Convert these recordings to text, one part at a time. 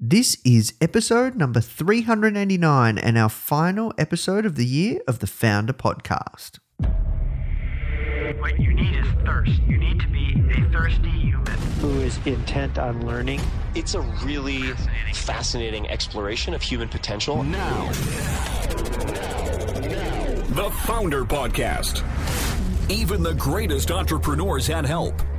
This is episode number 389 and our final episode of the year of the Foundr Podcast. What you need is thirst. You need to be a thirsty human. who is intent on learning. It's a really fascinating exploration of human potential. Now, the Foundr Podcast. Even the greatest entrepreneurs had help.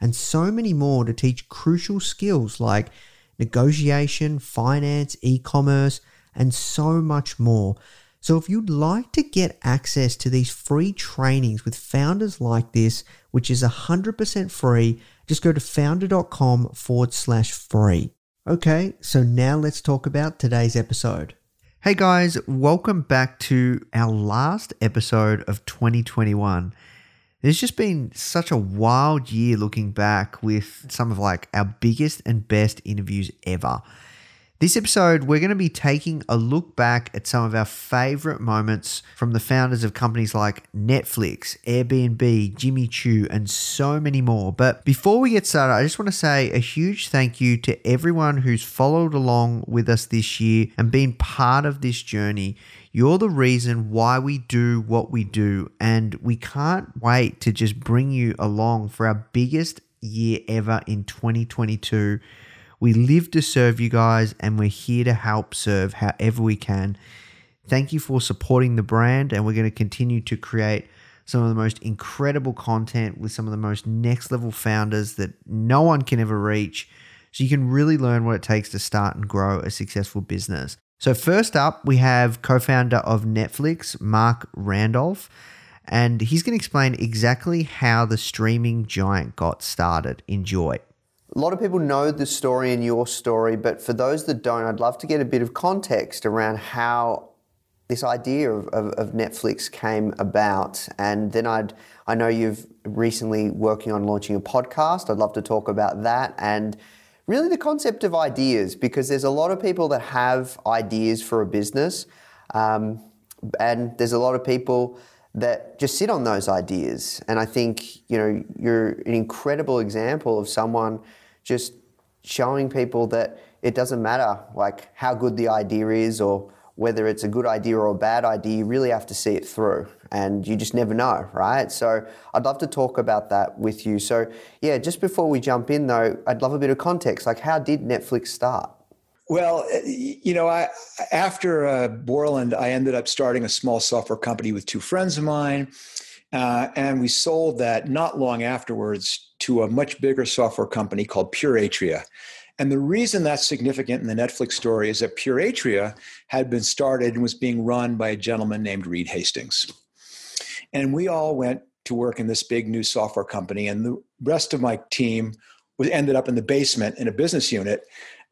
and so many more to teach crucial skills like negotiation, finance, e commerce, and so much more. So, if you'd like to get access to these free trainings with founders like this, which is 100% free, just go to foundr.com forward slash free. Okay, so now let's talk about today's episode. Hey guys, welcome back to our last episode of 2021. It's just been such a wild year looking back with some of like our biggest and best interviews ever. This episode, we're going to be taking a look back at some of our favorite moments from the founders of companies like Netflix, Airbnb, Jimmy Choo, and so many more. But before we get started, I just want to say a huge thank you to everyone who's followed along with us this year and been part of this journey. You're the reason why we do what we do, and we can't wait to just bring you along for our biggest year ever in 2022. We live to serve you guys, and we're here to help serve however we can. Thank you for supporting the brand, and we're going to continue to create some of the most incredible content with some of the most next level founders that no one can ever reach. So you can really learn what it takes to start and grow a successful business. So, first up, we have co founder of Netflix, Marc Randolph, and he's going to explain exactly how the streaming giant got started. Enjoy. A lot of people know the story and your story, but for those that don't, I'd love to get a bit of context around how this idea of, of, of Netflix came about. And then I'd, I know you've recently working on launching a podcast. I'd love to talk about that and really the concept of ideas, because there's a lot of people that have ideas for a business, um, and there's a lot of people that just sit on those ideas. And I think you know you're an incredible example of someone just showing people that it doesn't matter like how good the idea is or whether it's a good idea or a bad idea, you really have to see it through and you just never know, right? So I'd love to talk about that with you. So, yeah, just before we jump in though, I'd love a bit of context. Like, how did Netflix start? Well, you know, I after uh, Borland, I ended up starting a small software company with two friends of mine, uh, and we sold that not long afterwards to a much bigger software company called Pure Atria. And the reason that's significant in the Netflix story is that Pure Atria had been started and was being run by a gentleman named Reed Hastings. And we all went to work in this big new software company, and the rest of my team was ended up in the basement in a business unit.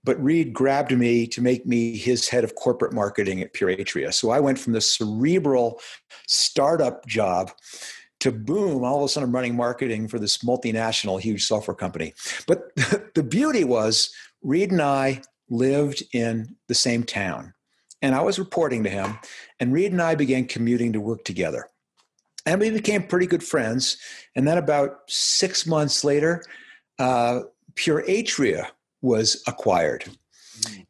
But Reed grabbed me to make me his head of corporate marketing at Pure Atria. So I went from this cerebral startup job to boom, all of a sudden I'm running marketing for this multinational, huge software company. But the beauty was, Reed and I lived in the same town. and I was reporting to him. And Reed and I began commuting to work together. And we became pretty good friends. And then about six months later, uh, Pure Atria was acquired.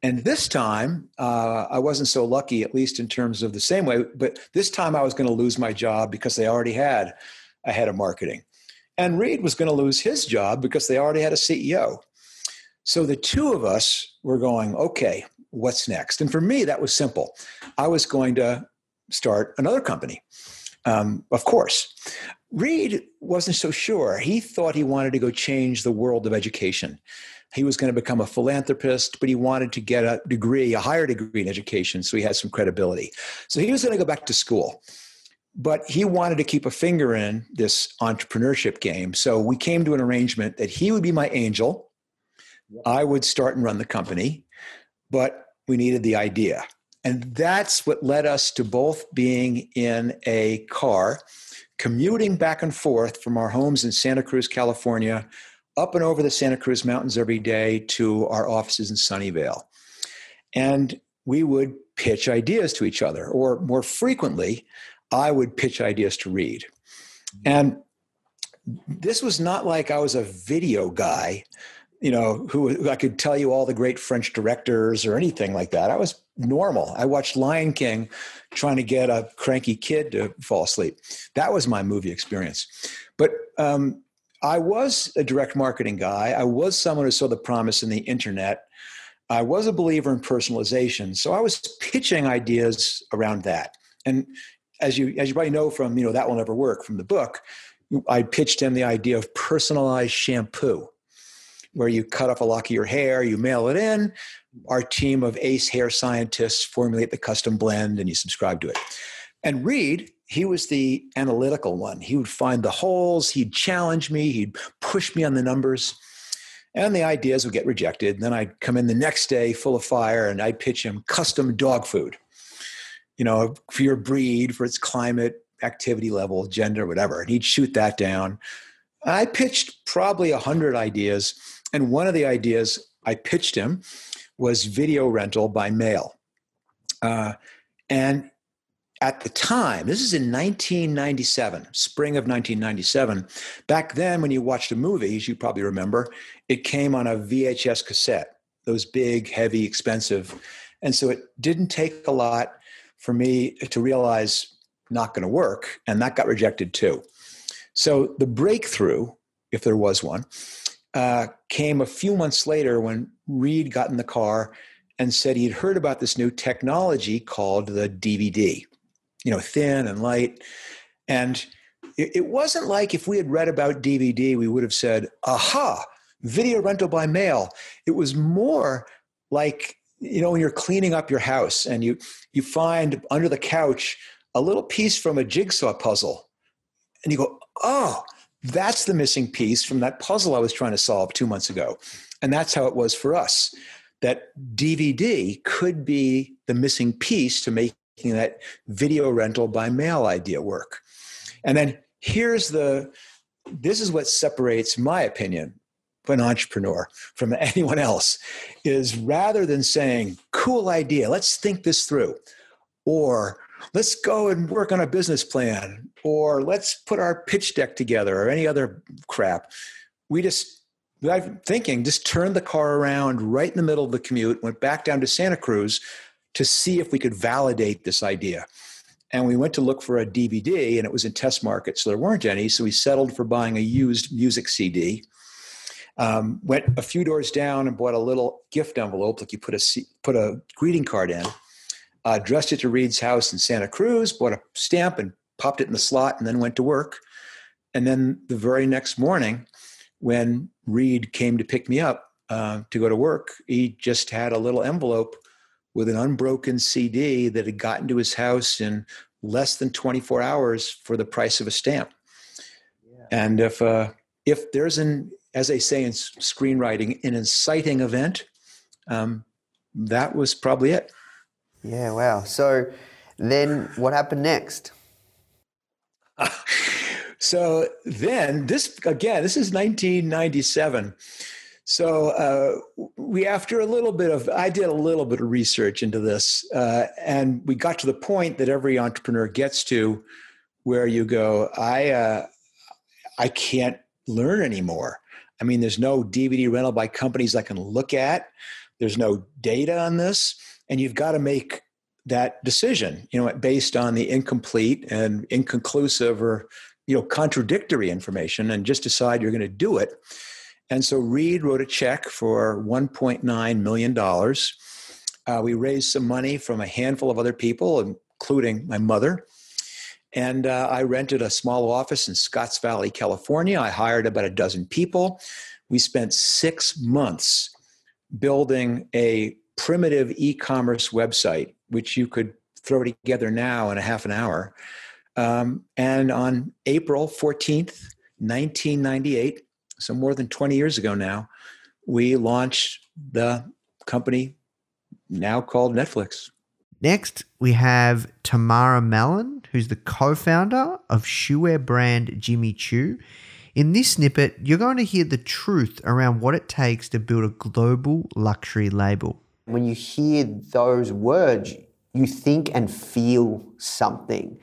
And this time, uh, I wasn't so lucky, at least in terms of the same way, but this time I was going to lose my job because they already had a head of marketing. And Reed was going to lose his job because they already had a CEO. So the two of us were going, okay, what's next? And for me, that was simple. I was going to start another company, um, of course. Reed wasn't so sure. He thought he wanted to go change the world of education. He was going to become a philanthropist, but he wanted to get a degree, a higher degree in education, so he had some credibility. So he was going to go back to school but he wanted to keep a finger in this entrepreneurship game. So we came to an arrangement that he would be my angel. I would start and run the company, but we needed the idea. And that's what led us to both being in a car, commuting back and forth from our homes in Santa Cruz, California, up and over the Santa Cruz Mountains every day to our offices in Sunnyvale. And we would pitch ideas to each other, or more frequently, I would pitch ideas to Reed. And this was not like I was a video guy, you know, who, who, I could tell you all the great French directors or anything like that. I was normal. I watched Lion King trying to get a cranky kid to fall asleep. That was my movie experience. But um, I was a direct marketing guy. I was someone who saw the promise in the internet. I was a believer in personalization. So I was pitching ideas around that. And as you as you probably know from you know that will never work from the book, I pitched him the idea of personalized shampoo, where you cut off a lock of your hair, you mail it in. Our team of ace hair scientists formulate the custom blend, and you subscribe to it. And Reed, he was the analytical one. He would find the holes, he'd challenge me, he'd push me on the numbers. And the ideas would get rejected. And then I'd come in the next day full of fire and I'd pitch him custom dog food you know, for your breed, for its climate, activity level, gender, whatever. And he'd shoot that down. I pitched probably a hundred ideas, and one of the ideas I pitched him was video rental by mail. Uh, and at the time, this is in 1997, spring of 1997. Back then, when you watched a movie, as you probably remember, it came on a VHS cassette, those big, heavy, expensive. And so it didn't take a lot for me to realize not going to work, and that got rejected too. So the breakthrough, if there was one, uh, came a few months later when Reed got in the car and said he'd heard about this new technology called the DVD, you know, thin and light. And it, wasn't like if we had read about DVD, we would have said, aha, video rental by mail. It was more like you know when you're cleaning up your house and you you find under the couch a little piece from a jigsaw puzzle and you go oh that's the missing piece from that puzzle i was trying to solve two months ago and that's how it was for us that dvd could be the missing piece to making that video rental by mail idea work and then here's the this is what separates my opinion an entrepreneur from anyone else is rather than saying, cool idea, let's think this through, or let's go and work on a business plan, or let's put our pitch deck together, or any other crap. We just, I'm thinking, just turned the car around right in the middle of the commute, went back down to Santa Cruz to see if we could validate this idea. And we went to look for a DVD, and it was in test market, so there weren't any. So we settled for buying a used music CD um, went a few doors down and bought a little gift envelope, like you put a put a greeting card in. Uh, addressed it to Reed's house in Santa Cruz, bought a stamp and popped it in the slot, and then went to work. And then the very next morning, when Reed came to pick me up uh, to go to work, he just had a little envelope with an unbroken CD that had gotten to his house in less than 24 hours for the price of a stamp. Yeah. And if uh, if there's an as they say in screenwriting, an inciting event. Um, that was probably it. Yeah, wow. So then what happened next? so then this again, this is 1997. So uh, we, after a little bit of, I did a little bit of research into this, uh, and we got to the point that every entrepreneur gets to, where you go, I, uh, I can't learn anymore. I mean, there's no DVD rental by companies I can look at. There's no data on this, and you've got to make that decision, you know, based on the incomplete and inconclusive or you know contradictory information, and just decide you're going to do it. And so Reed wrote a check for 1.9 million dollars. Uh, we raised some money from a handful of other people, including my mother. And uh, I rented a small office in Scotts Valley, California. I hired about a dozen people. We spent six months building a primitive e commerce website, which you could throw together now in a half an hour. Um, and on April 14th, 1998, so more than 20 years ago now, we launched the company now called Netflix. Next, we have Tamara Mellon, who's the co founder of shoewear brand Jimmy Choo. In this snippet, you're going to hear the truth around what it takes to build a global luxury label. When you hear those words, you think and feel something.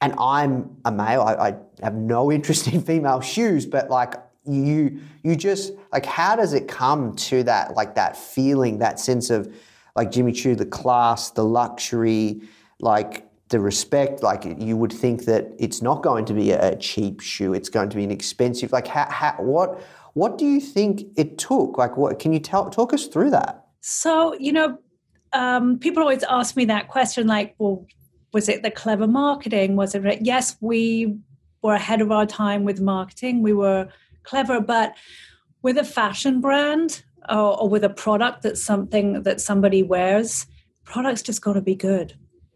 And I'm a male, I, I have no interest in female shoes, but like you you just like how does it come to that like that feeling that sense of like jimmy choo the class the luxury like the respect? Like you would think that it's not going to be a cheap shoe it's going to be an expensive like how, how what what do you think it took? Like what can you tell talk us through that? So you know um, people always ask me that question like well was it the clever marketing was it yes we were ahead of our time with marketing we were clever, but with a fashion brand or, or with a product that's something that somebody wears, product's just got to be good.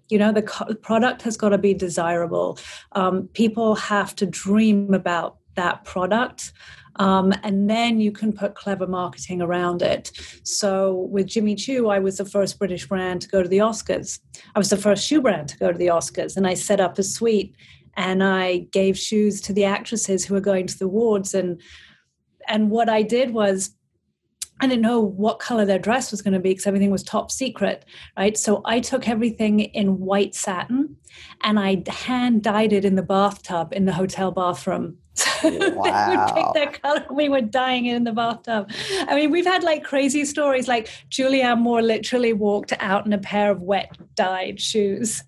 You know, the co- product has got to be desirable. Um, people have to dream about that product. Um, and then you can put clever marketing around it. So with Jimmy Choo, I was the first British brand to go to the Oscars. I was the first shoe brand to go to the Oscars, and I set up a suite and I gave shoes to the actresses who were going to the wards and and what I did was I didn't know what color their dress was going to be because everything was top secret, right? So I took everything in white satin and I hand dyed it in the bathtub in the hotel bathroom. So wow. they would pick their color. We were dying it in the bathtub. I mean, we've had like crazy stories. Like Julianne Moore literally walked out in a pair of wet dyed shoes.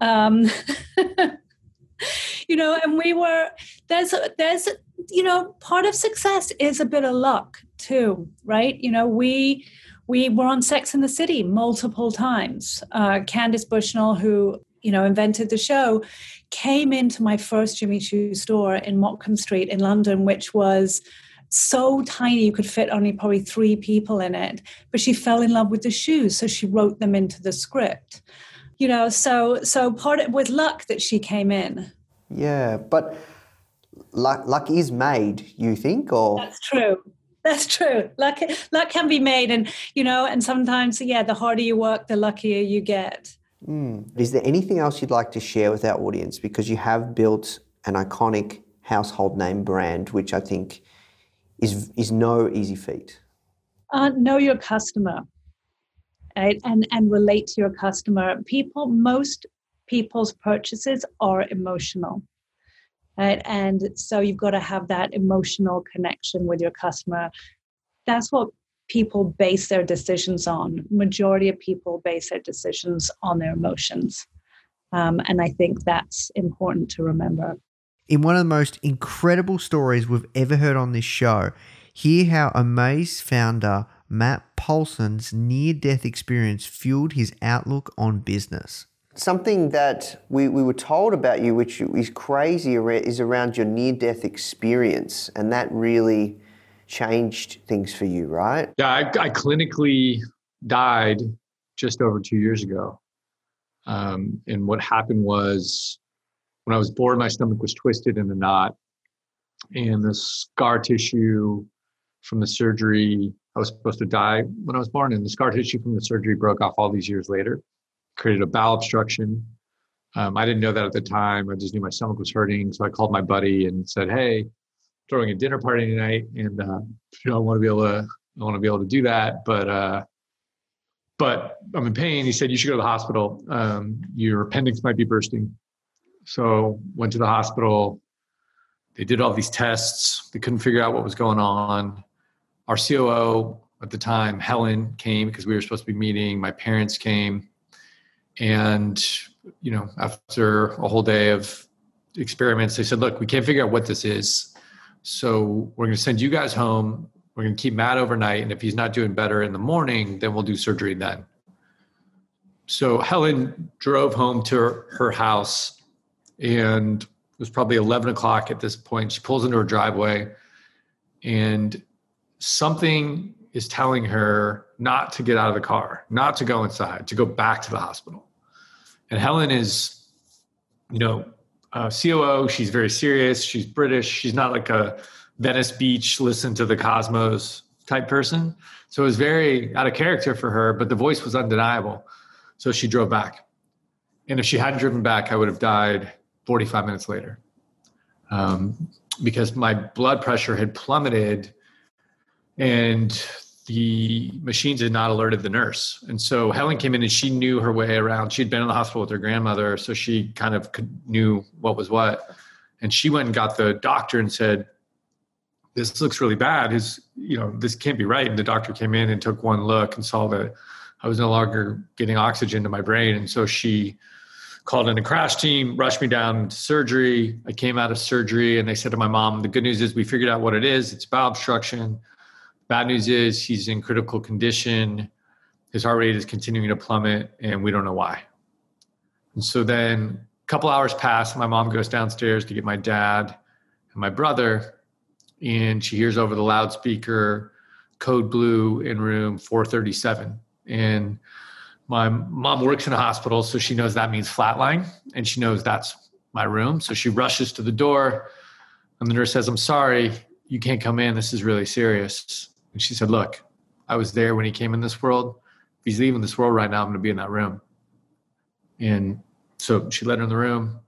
Um, you know and we were there's there's you know part of success is a bit of luck too right you know we we were on sex in the city multiple times uh, candace bushnell who you know invented the show came into my first jimmy choo store in motcomb street in london which was so tiny you could fit only probably three people in it but she fell in love with the shoes so she wrote them into the script. You know so so part of, with luck that she came in. Yeah but luck luck is made you think or? That's true. That's true. Luck luck can be made and you know and sometimes yeah the harder you work the luckier you get mm. is there anything else you'd like to share with our audience because you have built an iconic household name brand which i think is is no easy feat uh, know your customer right? and and relate to your customer. People, most people's purchases are emotional, right? And so you've got to have that emotional connection with your customer. That's what people base their decisions on. Majority of people base their decisions on their emotions, um, and I think that's important to remember. In one of the most incredible stories we've ever heard on this show, hear how Amaze founder Matt Paulson's near death experience fueled his outlook on business. Something that we, we were told about you, which is crazy, is around your near death experience. And that really changed things for you, right? Yeah, I, I clinically died just over two years ago. Um, and what happened was when I was born, my stomach was twisted in a knot, and the scar tissue from the surgery I was supposed to die when I was born, and the scar tissue from the surgery broke off all these years later, created a bowel obstruction. Um, I didn't know that at the time. I just knew my stomach was hurting, so I called my buddy and said, "Hey, throwing a dinner party tonight, and uh, you know, I want to be able to I want to be able to do that, but uh, but I'm in pain. He said you should go to the hospital. Um, your appendix might be bursting. So went to the hospital. They did all these tests. They couldn't figure out what was going on. Our COO at the time, Helen, came because we were supposed to be meeting. My parents came, and you know, after a whole day of experiments, they said, "Look, we can't figure out what this is, so we're going to send you guys home. We're going to keep Matt overnight, and if he's not doing better in the morning, then we'll do surgery then." So Helen drove home to her, house, and it was probably 11 o'clock at this point. She pulls into her driveway, and something is telling her not to get out of the car, not to go inside, to go back to the hospital. And Helen is, you know, uh, COO. She's very serious. She's British. She's not like a Venice Beach, listen to the cosmos type person. So it was very out of character for her, but the voice was undeniable. So she drove back. And if she hadn't driven back, I would have died 45 minutes later um, because my blood pressure had plummeted and the machines had not alerted the nurse. And so Helen came in and she knew her way around. She'd been in the hospital with her grandmother, so she kind of knew what was what. And she went and got the doctor and said, "This looks really bad. Is you know this can't be right." And the doctor came in and took one look and saw that I was no longer getting oxygen to my brain. And so she called in a crash team, rushed me down to surgery. I came out of surgery and they said to my mom, "The good news is we figured out what it is. It's bowel obstruction." Bad news is he's in critical condition. His heart rate is continuing to plummet, and we don't know why. And so then a couple hours pass. My mom goes downstairs to get my dad and my brother, and she hears over the loudspeaker code blue in room 437. And my mom works in a hospital, so she knows that means flatline, and she knows that's my room. So she rushes to the door, and the nurse says, I'm sorry, you can't come in. This is really serious. And she said, Look, I was there when he came in this world. If he's leaving this world right now, I'm going to be in that room. And so she led her in the room,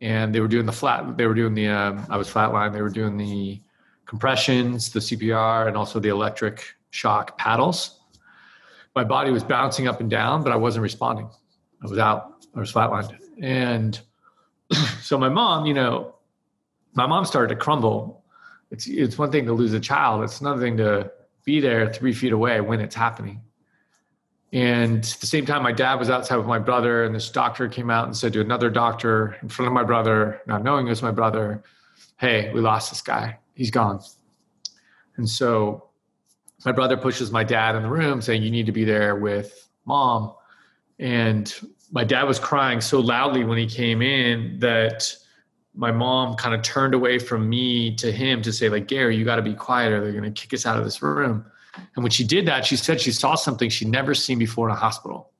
and they were doing the flat. They were doing the. Um, I was flatline. They were doing the compressions, the CPR, and also the electric shock paddles. My body was bouncing up and down, but I wasn't responding. I was out. I was flatlined, and so my mom, you know, my mom started to crumble. It's it's one thing to lose a child. It's another thing to be there three feet away when it's happening. And at the same time, my dad was outside with my brother, and this doctor came out and said to another doctor in front of my brother, not knowing it was my brother, Hey, we lost this guy. He's gone. And so my brother pushes my dad in the room saying, You need to be there with mom. And my dad was crying so loudly when he came in that my mom kind of turned away from me to him to say like gary you got to be quiet or they're going to kick us out of this room. And when she did that she said she saw something she'd never seen before in a hospital.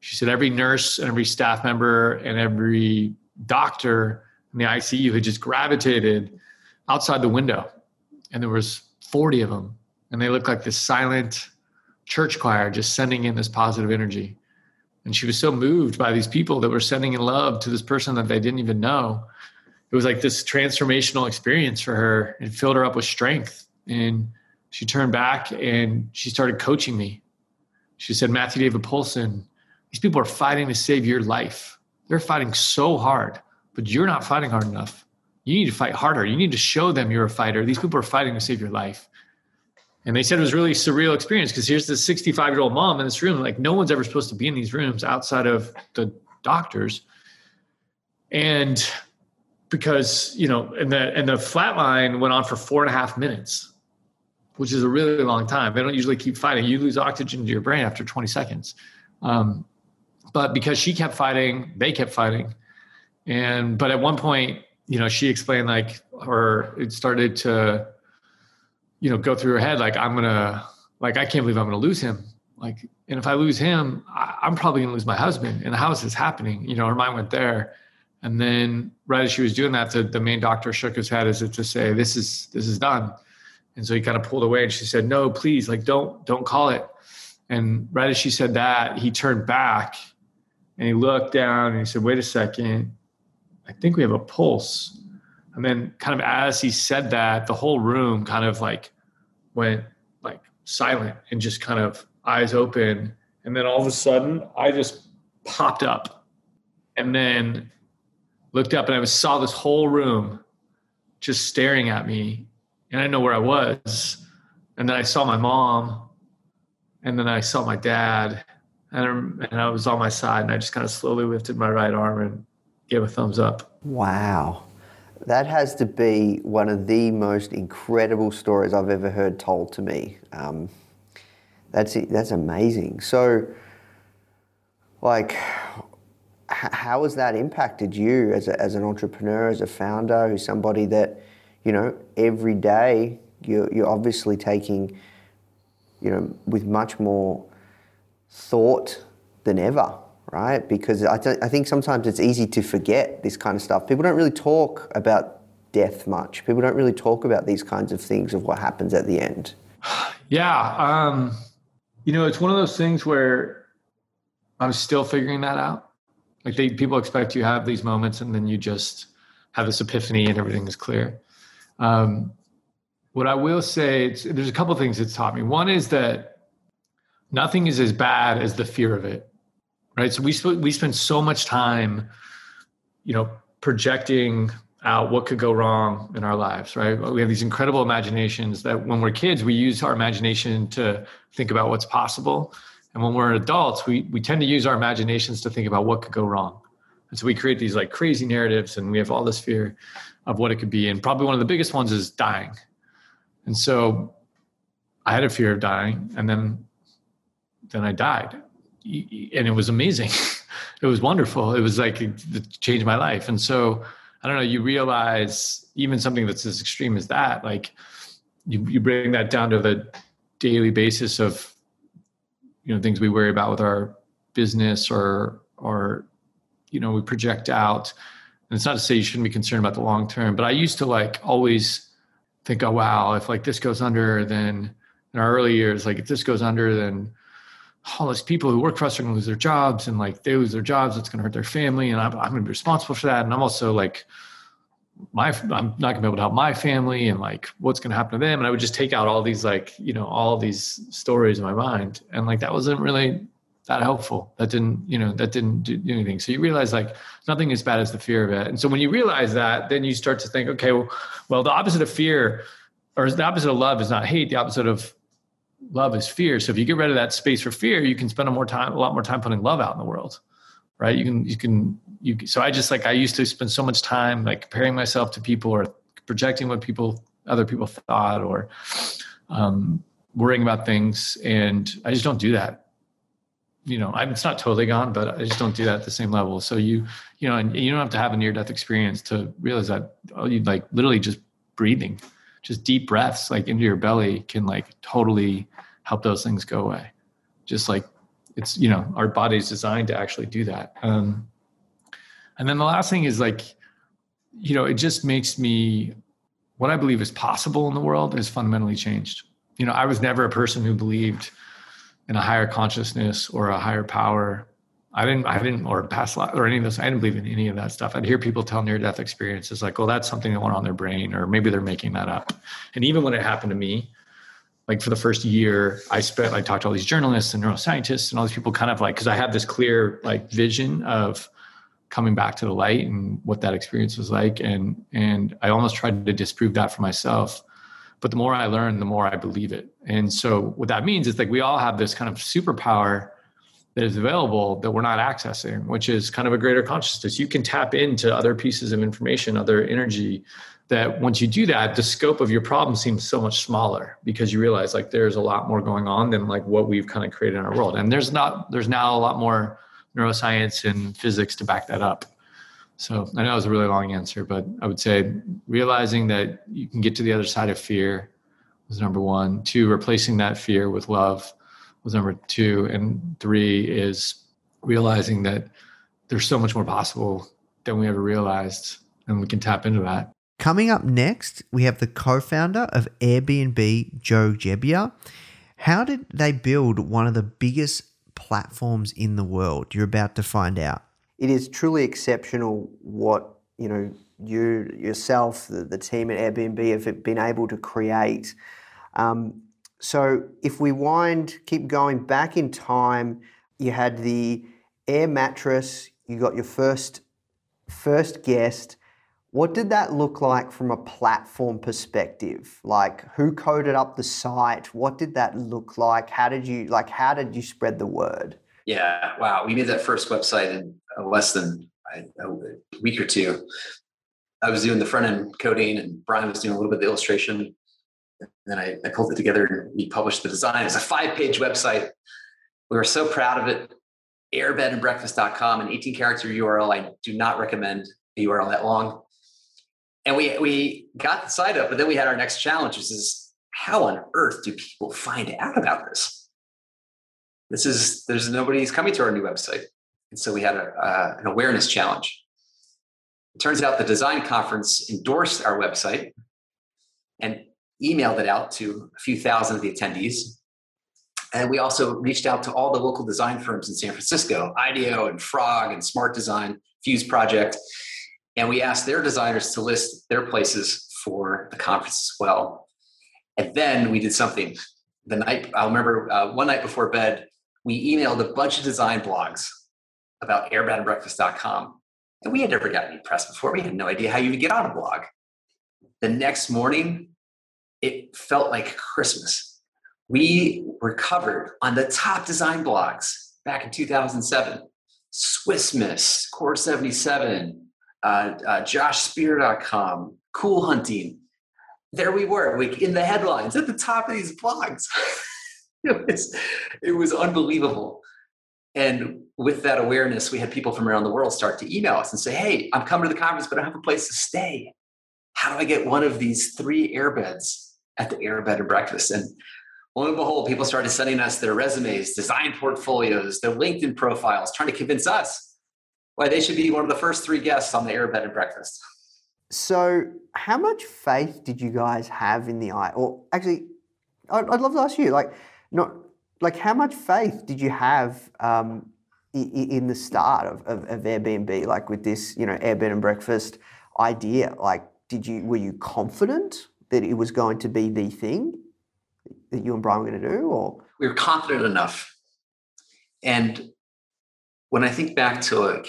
She said every nurse and every staff member and every doctor in the icu had just gravitated outside the window and there was 40 of them and they looked like this silent church choir just sending in this positive energy and she was so moved by these people that were sending in love to this person that they didn't even know. It was like this transformational experience for her. It filled her up with strength. And she turned back and she started coaching me. She said, Matthew David Polson, these people are fighting to save your life. They're fighting so hard, but you're not fighting hard enough. You need to fight harder. You need to show them you're a fighter. These people are fighting to save your life. And they said it was really surreal experience because here's this 65 year old mom in this room. Like no one's ever supposed to be in these rooms outside of the doctors. And because, you know, and the and the flat line went on for four and a half minutes, which is a really long time. They don't usually keep fighting. You lose oxygen to your brain after 20 seconds. Um, but because she kept fighting, they kept fighting. And but at one point, you know, she explained like or it started to you know, go through her head like I'm gonna like I can't believe I'm gonna lose him. Like, and if I lose him, I, I'm probably gonna lose my husband. And how is this happening? You know, her mind went there. And then right as she was doing that, the, the main doctor shook his head as if to say, This is this is done. And so he kind of pulled away and she said, No, please, like don't don't call it. And right as she said that, he turned back and he looked down and he said, Wait a second, I think we have a pulse. And then, kind of as he said that, the whole room kind of like went like silent and just kind of eyes open. And then all of a sudden, I just popped up and then looked up and I saw this whole room just staring at me. And I didn't know where I was. And then I saw my mom and then I saw my dad and I, and I was on my side and I just kind of slowly lifted my right arm and gave a thumbs up. Wow. That has to be one of the most incredible stories I've ever heard told to me. Um, that's that's amazing. So, like, how has that impacted you as, a, as an entrepreneur, as a founder, who's somebody that, you know, every day you're, you're obviously taking, you know, with much more thought than ever, right? Because I, th- I think sometimes it's easy to forget this kind of stuff. People don't really talk about death much. People don't really talk about these kinds of things of what happens at the end. Yeah. Um, you know, it's one of those things where I'm still figuring that out. Like they, people expect you have these moments and then you just have this epiphany and everything is clear. Um, what I will say, there's a couple of things it's taught me. One is that nothing is as bad as the fear of it, right? So we sp- we spend so much time, you know, projecting out what could go wrong in our lives, right? We have these incredible imaginations that when we're kids, we use our imagination to think about what's possible. And when we're adults, we, we tend to use our imaginations to think about what could go wrong. And so we create these like crazy narratives and we have all this fear of what it could be. And probably one of the biggest ones is dying. And so I had a fear of dying and then then I died. And it was amazing. it was wonderful. It was like it changed my life. And so I don't know, you realize even something that's as extreme as that, like you, you bring that down to the daily basis of, you know, things we worry about with our business or, or, you know, we project out. And it's not to say you shouldn't be concerned about the long term, but I used to like always think, oh, wow, if like this goes under, then in our early years, like if this goes under, then all these people who work for us are going to lose their jobs and like they lose their jobs it's going to hurt their family and I'm, I'm going to be responsible for that and i'm also like my i'm not going to be able to help my family and like what's going to happen to them and i would just take out all these like you know all these stories in my mind and like that wasn't really that helpful. That didn't you know that didn't do anything. So you realize like nothing as bad as the fear of it and so when you realize that then you start to think okay well, well the opposite of fear or the opposite of love is not hate the opposite of love is fear. So if you get rid of that space for fear, you can spend a more time, a lot more time putting love out in the world, right? You can, you can, you. So I just like I used to spend so much time like comparing myself to people or projecting what people, other people thought, or um, worrying about things, and I just don't do that. You know, I'm, it's not totally gone, but I just don't do that at the same level. So you, you know, and you don't have to have a near-death experience to realize that. Oh, you like literally just breathing just deep breaths like into your belly can like totally help those things go away. Just like it's you know our body's designed to actually do that. Um, and then the last thing is like you know it just makes me what i believe is possible in the world has fundamentally changed. You know i was never a person who believed in a higher consciousness or a higher power I didn't, I didn't, or past life or any of this. I didn't believe in any of that stuff. I'd hear people tell near death experiences like, well, that's something that went on their brain, or maybe they're making that up. And even when it happened to me, like for the first year, I spent, I talked to all these journalists and neuroscientists and all these people kind of like, because I had this clear like vision of coming back to the light and what that experience was like. And, and I almost tried to disprove that for myself. But the more I learn, the more I believe it. And so what that means is like we all have this kind of superpower that is available that we're not accessing, which is kind of a greater consciousness. You can tap into other pieces of information, other energy that once you do that, the scope of your problem seems so much smaller because you realize like there's a lot more going on than like what we've kind of created in our world. And there's not there's now a lot more neuroscience and physics to back that up. So I know it was a really long answer, but I would say realizing that you can get to the other side of fear was number one. Two, replacing that fear with love was number two. And three is realizing that there's so much more possible than we ever realized, and we can tap into that. Coming up next, we have the co founder of Airbnb, Joe Gebbia. How did they build one of the biggest platforms in the world? You're about to find out. It is truly exceptional what you know you yourself, the, the team at Airbnb have been able to create. Um, So if we wind, keep going back in time, you had the air mattress, you got your first first guest. What did that look like from a platform perspective? Like who coded up the site? What did that look like? How did you like how did you spread the word? Yeah, wow. We made that first website in uh, less than a week or two. I was doing the front end coding and Brian was doing a little bit of the illustration. And then I, I pulled it together and we published the design. It's a five page website. We were so proud of it. Airbedandbreakfast.com, an 18 character URL. I do not recommend a URL that long. And we, we got the site up, but then we had our next challenge, which is how on earth do people find out about this? This is, there's nobody's coming to our new website. And so we had a, uh, an awareness challenge. It turns out the design conference endorsed our website and emailed it out to a few thousand of the attendees. And we also reached out to all the local design firms in San Francisco, IDEO and Frog and Smart Design, Fuse Project. And we asked their designers to list their places for the conference as well. And then we did something. The night, I'll remember uh, one night before bed, we emailed a bunch of design blogs about airbedandbreakfast.com and we had never gotten any press before. We had no idea how you would get on a blog. The next morning, it felt like Christmas. We were covered on the top design blogs back in 2007. Swiss Miss, Core 77, uh, uh, JoshSpear.com, Cool Hunting. There we were, like in the headlines at the top of these blogs. it was it was unbelievable. And with that awareness, we had people from around the world start to email us and say, Hey, I'm coming to the conference, but I don't have a place to stay. How do I get one of these three airbeds at the airbed and breakfast? And lo and behold, people started sending us their resumes, design portfolios, their LinkedIn profiles, trying to convince us why they should be one of the first three guests on the airbed and breakfast. So, how much faith did you guys have in the eye? Or actually, I'd, I'd love to ask you, like, not like how much faith did you have um, in the start of, of, of, Airbnb, like with this, you know, Airbnb and breakfast idea? Like, did you were you confident that it was going to be the thing that you and Brian were going to do, or we were confident enough? And when I think back to like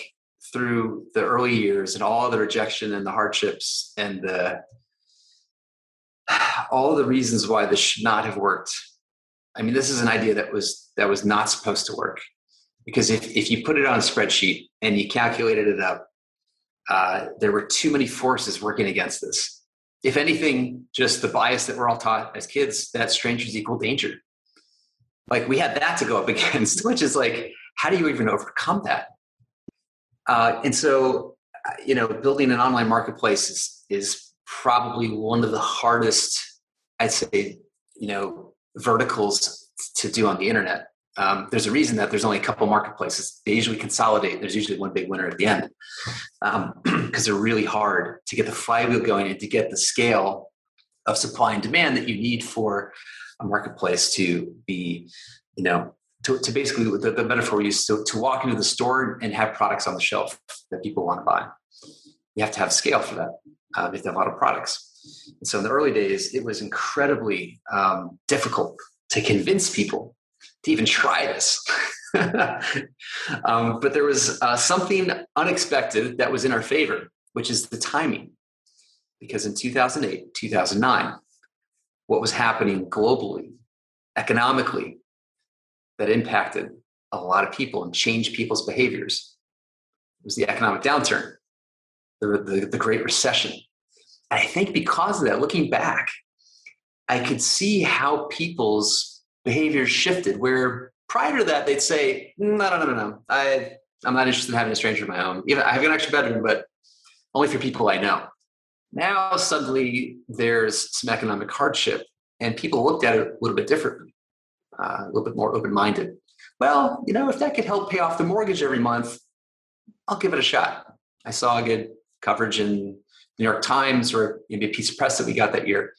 through the early years and all the rejection and the hardships and the all the reasons why this should not have worked I mean, this is an idea that was that was not supposed to work because if if you put it on a spreadsheet and you calculated it up, uh, there were too many forces working against this. If anything, just the bias that we're all taught as kids that strangers equal danger. Like we had that to go up against, which is like, how do you even overcome that? Uh, and so, you know, building an online marketplace is is probably one of the hardest, I'd say, you know, verticals to do on the internet. Um, there's a reason that there's only a couple marketplaces. They usually consolidate. There's usually one big winner at the end because um, they're really hard to get the flywheel going and to get the scale of supply and demand that you need for a marketplace to be, you know, to, to basically the, the metaphor we use to, to walk into the store and have products on the shelf that people want to buy. You have to have scale for that. Uh, you have to have a lot of products. And so in the early days, it was incredibly um, difficult to convince people to even try this. um, but there was uh, something unexpected that was in our favor, which is the timing. Because in 2008, 2009, what was happening globally, economically, that impacted a lot of people and changed people's behaviors was the economic downturn, the, the, the Great Recession, I think because of that, looking back, I could see how people's behaviors shifted. Where prior to that, they'd say, "No, no, no, no, no. I, I'm not interested in having a stranger of my own. Even I have an extra bedroom, but only for people I know." Now suddenly there's some economic hardship, and people looked at it a little bit differently, uh, a little bit more open-minded. Well, you know, if that could help pay off the mortgage every month, I'll give it a shot. I saw a good coverage in New York Times or maybe a piece of press that we got that year.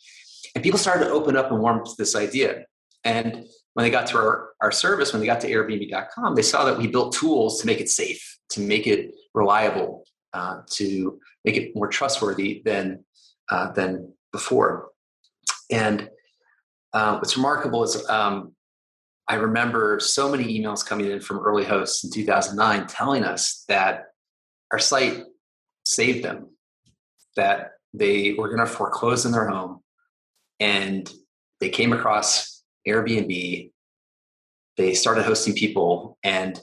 And people started to open up and warm to this idea. And when they got to our, our service, when they got to Airbnb.com, they saw that we built tools to make it safe, to make it reliable, uh, to make it more trustworthy than uh, than before. And uh, what's remarkable is um, I remember so many emails coming in from early hosts in 2009 telling us that our site saved them, that they were going to foreclose in their home, and they came across Airbnb. They started hosting people, and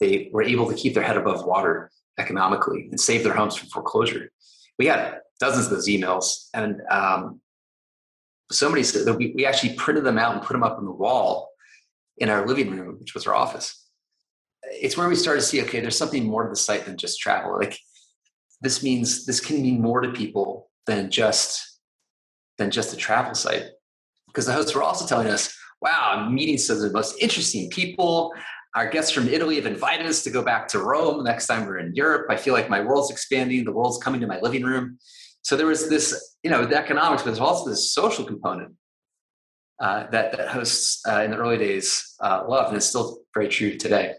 they were able to keep their head above water economically and save their homes from foreclosure. We got dozens of those emails, and um, somebody said that we, we actually printed them out and put them up on the wall in our living room, which was our office. It's where we started to see, okay, there's something more to the site than just travel. Like this means this can mean more to people than just than just a travel site. Because the hosts were also telling us, wow, I'm meeting some of the most interesting people. Our guests from Italy have invited us to go back to Rome next time we're in Europe. I feel like my world's expanding, the world's coming to my living room. So there was this, you know, the economics, but there's also this social component uh, that, that hosts uh, in the early days uh, loved, and it's still very true today.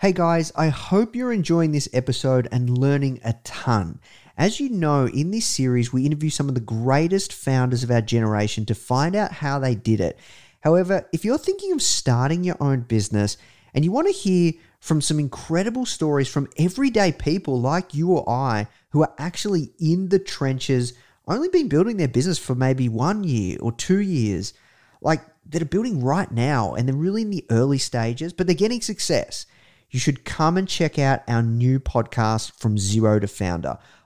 Hey guys, I hope you're enjoying this episode and learning a ton. As you know, in this series, we interview some of the greatest founders of our generation to find out how they did it. However, if you're thinking of starting your own business and you want to hear from some incredible stories from everyday people like you or I who are actually in the trenches, only been building their business for maybe one year or two years, like that are building right now and they're really in the early stages, but they're getting success you should come and check out our new podcast, From Zero to Founder,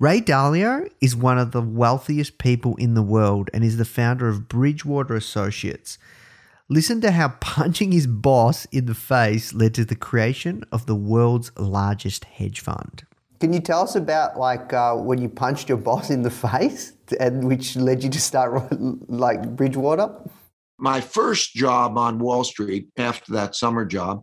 Ray Dalio is one of the wealthiest people in the world and is the founder of Bridgewater Associates. Listen to how punching his boss in the face led to the creation of the world's largest hedge fund. Can you tell us about like uh, when you punched your boss in the face, and which led you to start like Bridgewater? My first job on Wall Street after that summer job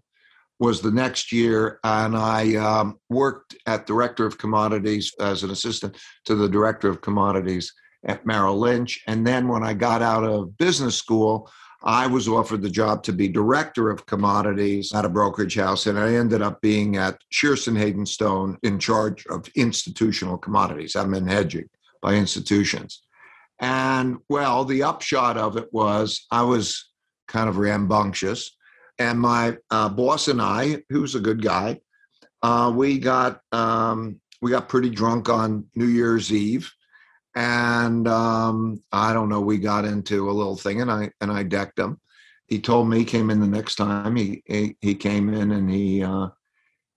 was the next year, and I um, worked at Director of Commodities as an assistant to the Director of Commodities at Merrill Lynch. And then when I got out of business school, I was offered the job to be Director of Commodities at a brokerage house, and I ended up being at Shearson Hayden Stone in charge of institutional commodities. I'm in hedging by institutions. And well, the upshot of it was I was kind of rambunctious and my uh, boss and I, who's a good guy, uh, we got um, we got pretty drunk on New Year's Eve, and um, I don't know. We got into a little thing, and I and I decked him. He told me he came in the next time. He he, he came in and he uh,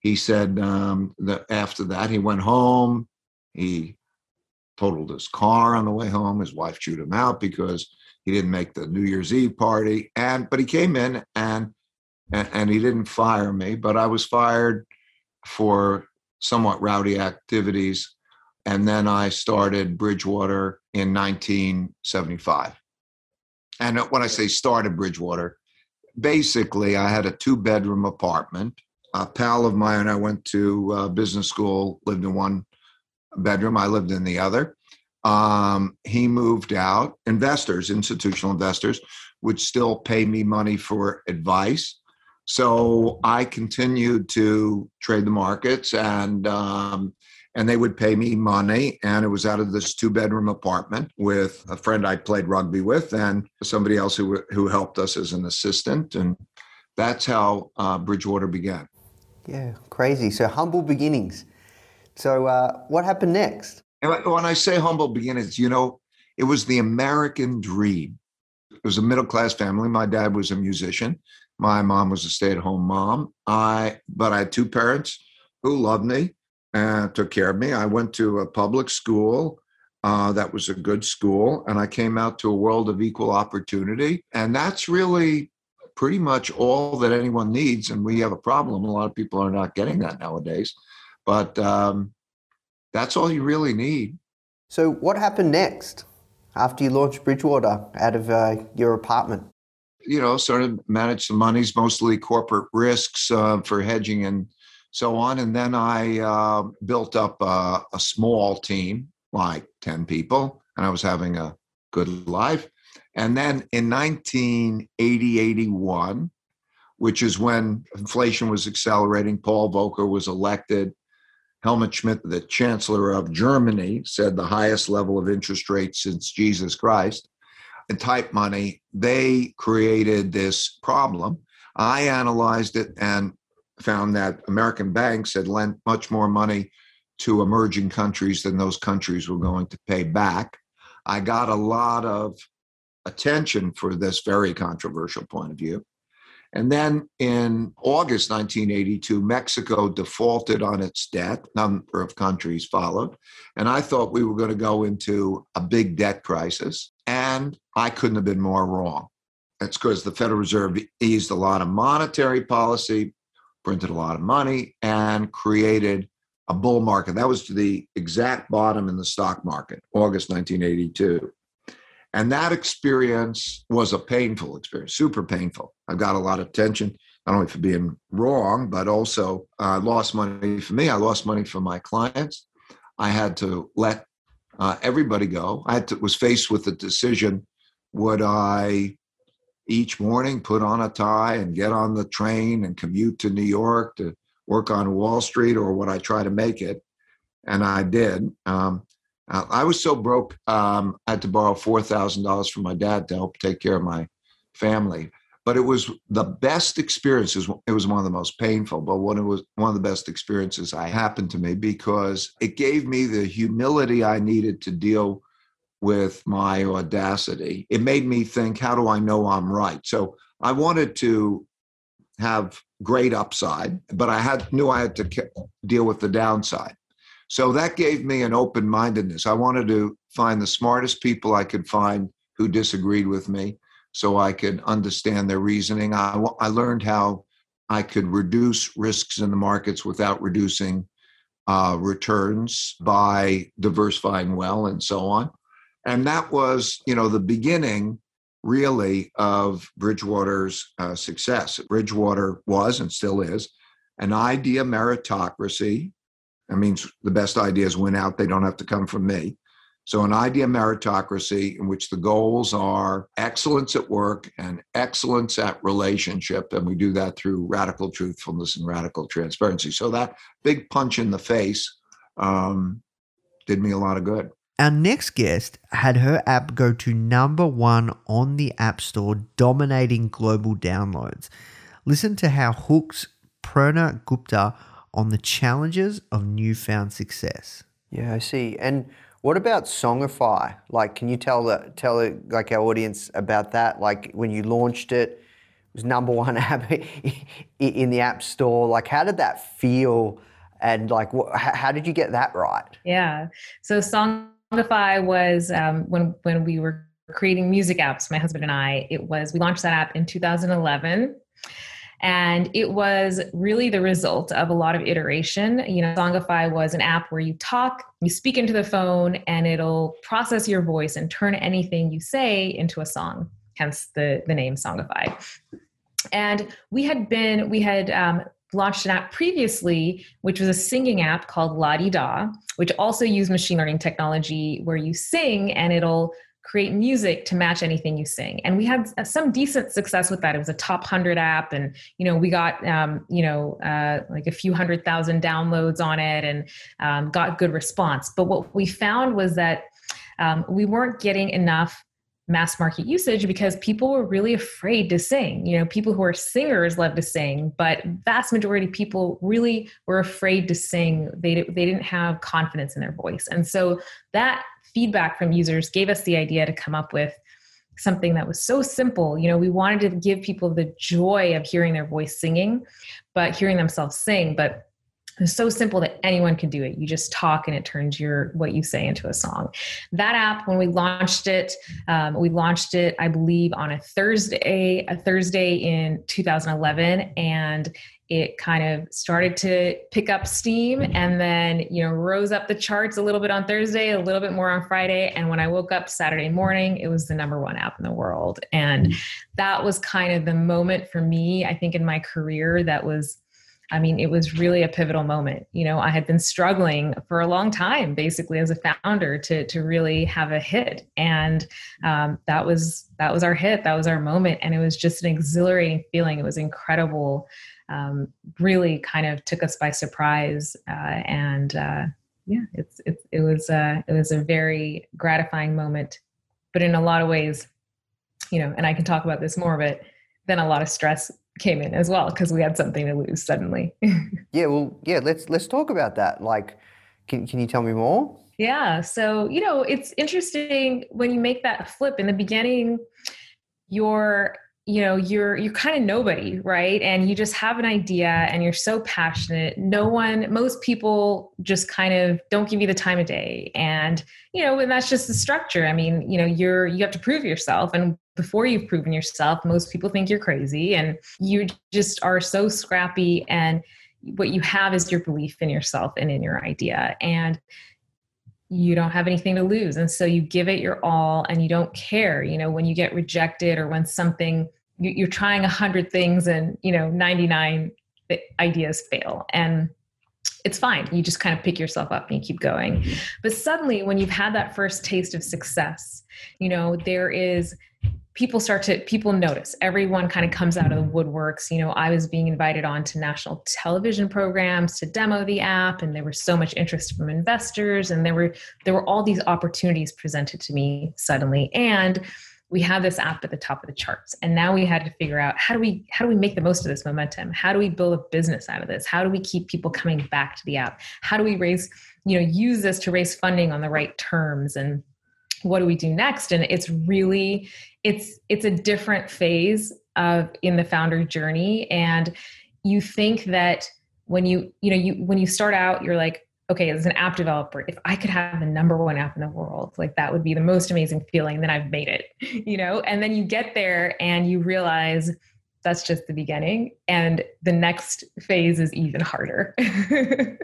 he said um, that after that he went home. He totaled his car on the way home. His wife chewed him out because he didn't make the New Year's Eve party. And but he came in and and, and he didn't fire me, but I was fired for somewhat rowdy activities. And then I started Bridgewater in 1975. And when I say started Bridgewater, basically I had a two bedroom apartment. A pal of mine, I went to uh, business school, lived in one bedroom. I lived in the other. Um, he moved out. Investors, institutional investors, would still pay me money for advice. So I continued to trade the markets, and um, and they would pay me money, and it was out of this two bedroom apartment with a friend I played rugby with, and somebody else who who helped us as an assistant, and that's how uh, Bridgewater began. Yeah, crazy. So humble beginnings. So uh, what happened next? And when I say humble beginnings, you know, it was the American dream. It was a middle class family. My dad was a musician. My mom was a stay-at-home mom. I but I had two parents who loved me and took care of me. I went to a public school uh, that was a good school, and I came out to a world of equal opportunity. And that's really pretty much all that anyone needs. And we have a problem. A lot of people are not getting that nowadays. But um, that's all you really need. So, what happened next after you launched Bridgewater out of uh, your apartment? You know, started manage some monies, mostly corporate risks uh, for hedging and so on. And then I uh, built up a, a small team, like 10 people, and I was having a good life. And then in 1980, 81, which is when inflation was accelerating, Paul Volcker was elected. Helmut Schmidt, the chancellor of Germany, said the highest level of interest rates since Jesus Christ. And type money, they created this problem. I analyzed it and found that American banks had lent much more money to emerging countries than those countries were going to pay back. I got a lot of attention for this very controversial point of view. And then in August 1982, Mexico defaulted on its debt. Number of countries followed. And I thought we were going to go into a big debt crisis. And I couldn't have been more wrong. That's because the Federal Reserve eased a lot of monetary policy, printed a lot of money, and created a bull market. That was to the exact bottom in the stock market, August 1982. And that experience was a painful experience, super painful. I got a lot of tension, not only for being wrong, but also I uh, lost money for me. I lost money for my clients. I had to let uh, everybody go. I to, was faced with the decision would I each morning put on a tie and get on the train and commute to New York to work on Wall Street, or would I try to make it? And I did. Um, uh, I was so broke, um, I had to borrow $4,000 from my dad to help take care of my family. But it was the best experiences. It was one of the most painful, but one it was one of the best experiences I happened to me because it gave me the humility I needed to deal with my audacity. It made me think, how do I know I'm right? So I wanted to have great upside, but I had knew I had to deal with the downside. So that gave me an open mindedness. I wanted to find the smartest people I could find who disagreed with me so I could understand their reasoning. I, I learned how I could reduce risks in the markets without reducing uh, returns by diversifying well and so on. And that was, you know, the beginning really of Bridgewater's uh, success. Bridgewater was and still is an idea meritocracy that means the best ideas win out. They don't have to come from me. So, an idea meritocracy in which the goals are excellence at work and excellence at relationship. And we do that through radical truthfulness and radical transparency. So, that big punch in the face um, did me a lot of good. Our next guest had her app go to number one on the App Store, dominating global downloads. Listen to how Hook's Prerna Gupta on the challenges of newfound success. Yeah, I see. And what about Songify? Like, can you tell the, tell like our audience about that? Like when you launched it, it was number one app in the App Store. Like, how did that feel? And like, how did you get that right? Yeah. So Songify was um, when when we were creating music apps. My husband and I. It was we launched that app in 2011 and it was really the result of a lot of iteration. You know, Songify was an app where you talk, you speak into the phone, and it'll process your voice and turn anything you say into a song, hence the, the name Songify. And we had been, we had um, launched an app previously, which was a singing app called La Di Da, which also used machine learning technology where you sing and it'll create music to match anything you sing. And we had uh, some decent success with that. It was a top 100 app and you know we got um, you know uh, like a few hundred thousand downloads on it and um, got good response. But what we found was that um, we weren't getting enough mass market usage because people were really afraid to sing. You know people who are singers love to sing but vast majority of people really were afraid to sing. They, they didn't have confidence in their voice. And so that feedback from users gave us the idea to come up with something that was so simple. You know, we wanted to give people the joy of hearing their voice singing, but hearing themselves sing. But It's so simple that anyone can do it. You just talk and it turns your what you say into a song. That app, when we launched it, um, we launched it, I believe, on a Thursday, a Thursday in 2011, and it kind of started to pick up steam and then you know rose up the charts a little bit on thursday a little bit more on friday and when i woke up saturday morning it was the number one app in the world and that was kind of the moment for me i think in my career that was I mean, it was really a pivotal moment. You know, I had been struggling for a long time, basically as a founder, to to really have a hit, and um, that was that was our hit. That was our moment, and it was just an exhilarating feeling. It was incredible. Um, really, kind of took us by surprise, uh, and uh, yeah, it's, it's it was uh, it was a very gratifying moment, but in a lot of ways, you know, and I can talk about this more, but then a lot of stress came in as well because we had something to lose suddenly. yeah, well, yeah, let's let's talk about that. Like, can can you tell me more? Yeah, so you know, it's interesting when you make that flip in the beginning. You're you know you're you're kind of nobody right and you just have an idea and you're so passionate no one most people just kind of don't give you the time of day and you know and that's just the structure i mean you know you're you have to prove yourself and before you've proven yourself most people think you're crazy and you just are so scrappy and what you have is your belief in yourself and in your idea and you don't have anything to lose. And so you give it your all and you don't care you know when you get rejected or when something you're trying a hundred things and you know 99 ideas fail. And it's fine. You just kind of pick yourself up and you keep going. Mm-hmm. But suddenly when you've had that first taste of success you know there is people start to people notice. Everyone kind of comes out of the woodworks. You know i was being invited on to national television programs to demo the app and there was so much interest from investors and there were there were all these opportunities presented to me suddenly. And we have this app at the top of the charts and now we had to figure out how do we how do we make the most of this momentum? How do we build a business out of this? How do we keep people coming back to the app? How do we raise you know use this to raise funding on the right terms? And what do we do next and it's really it's it's a different phase of in the founder journey and you think that when you you know you when you start out you're like okay, as an app developer, if I could have the number one app in the world, like that would be the most amazing feeling. Then I've made it, you know? And then you get there and you realize that's just the beginning. And the next phase is even harder.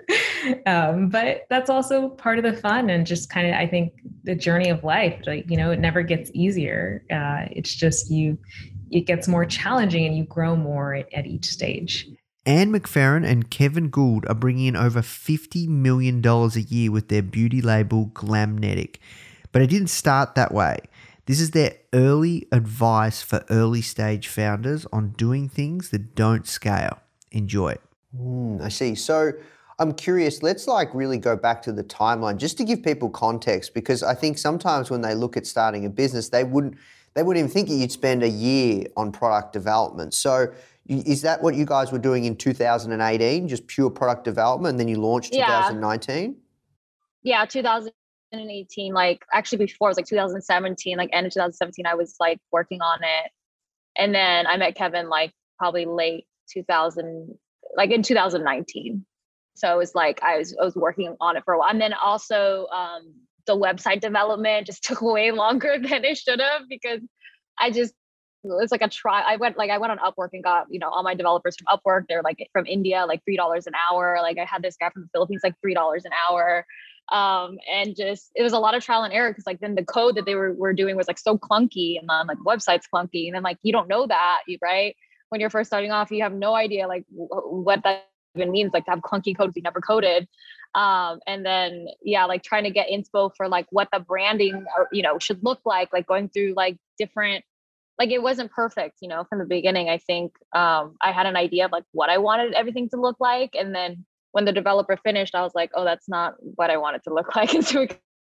um, but that's also part of the fun and just kind of, I think, the journey of life. Like, you know, it never gets easier. Uh, it's just you, it gets more challenging and you grow more at, at each stage. Ann McFerran and Kevin Gould are bringing in over $50 million a year with their beauty label Glamnetic. But it didn't start that way. This is their early advice for early stage founders on doing things that don't scale. Enjoy. Mm, I see. So I'm curious, let's like really go back to the timeline just to give people context because I think sometimes when they look at starting a business, they wouldn't they wouldn't even think you'd spend a year on product development. So is that what you guys were doing in 2018, just pure product development, and then you launched 2019? Yeah, yeah 2018. Like actually before it was like 2017, like end of 2017, I was like working on it, and then I met Kevin like probably late 2000, like in 2019. So it was like I was I was working on it for a while, and then also um, the website development just took way longer than it should have because I just it's like a try. I went like I went on Upwork and got you know all my developers from Upwork. They're like from India, like three dollars an hour. Like I had this guy from the Philippines, like three dollars an hour. Um, and just it was a lot of trial and error because like then the code that they were were doing was like so clunky, and then like website's clunky, and then like you don't know that, right? When you're first starting off, you have no idea like what that even means, like to have clunky code you never coded. Um, and then yeah, like trying to get inspo for like what the branding or you know should look like, like going through like different like it wasn't perfect you know from the beginning i think um, i had an idea of like what i wanted everything to look like and then when the developer finished i was like oh that's not what i wanted to look like. And so we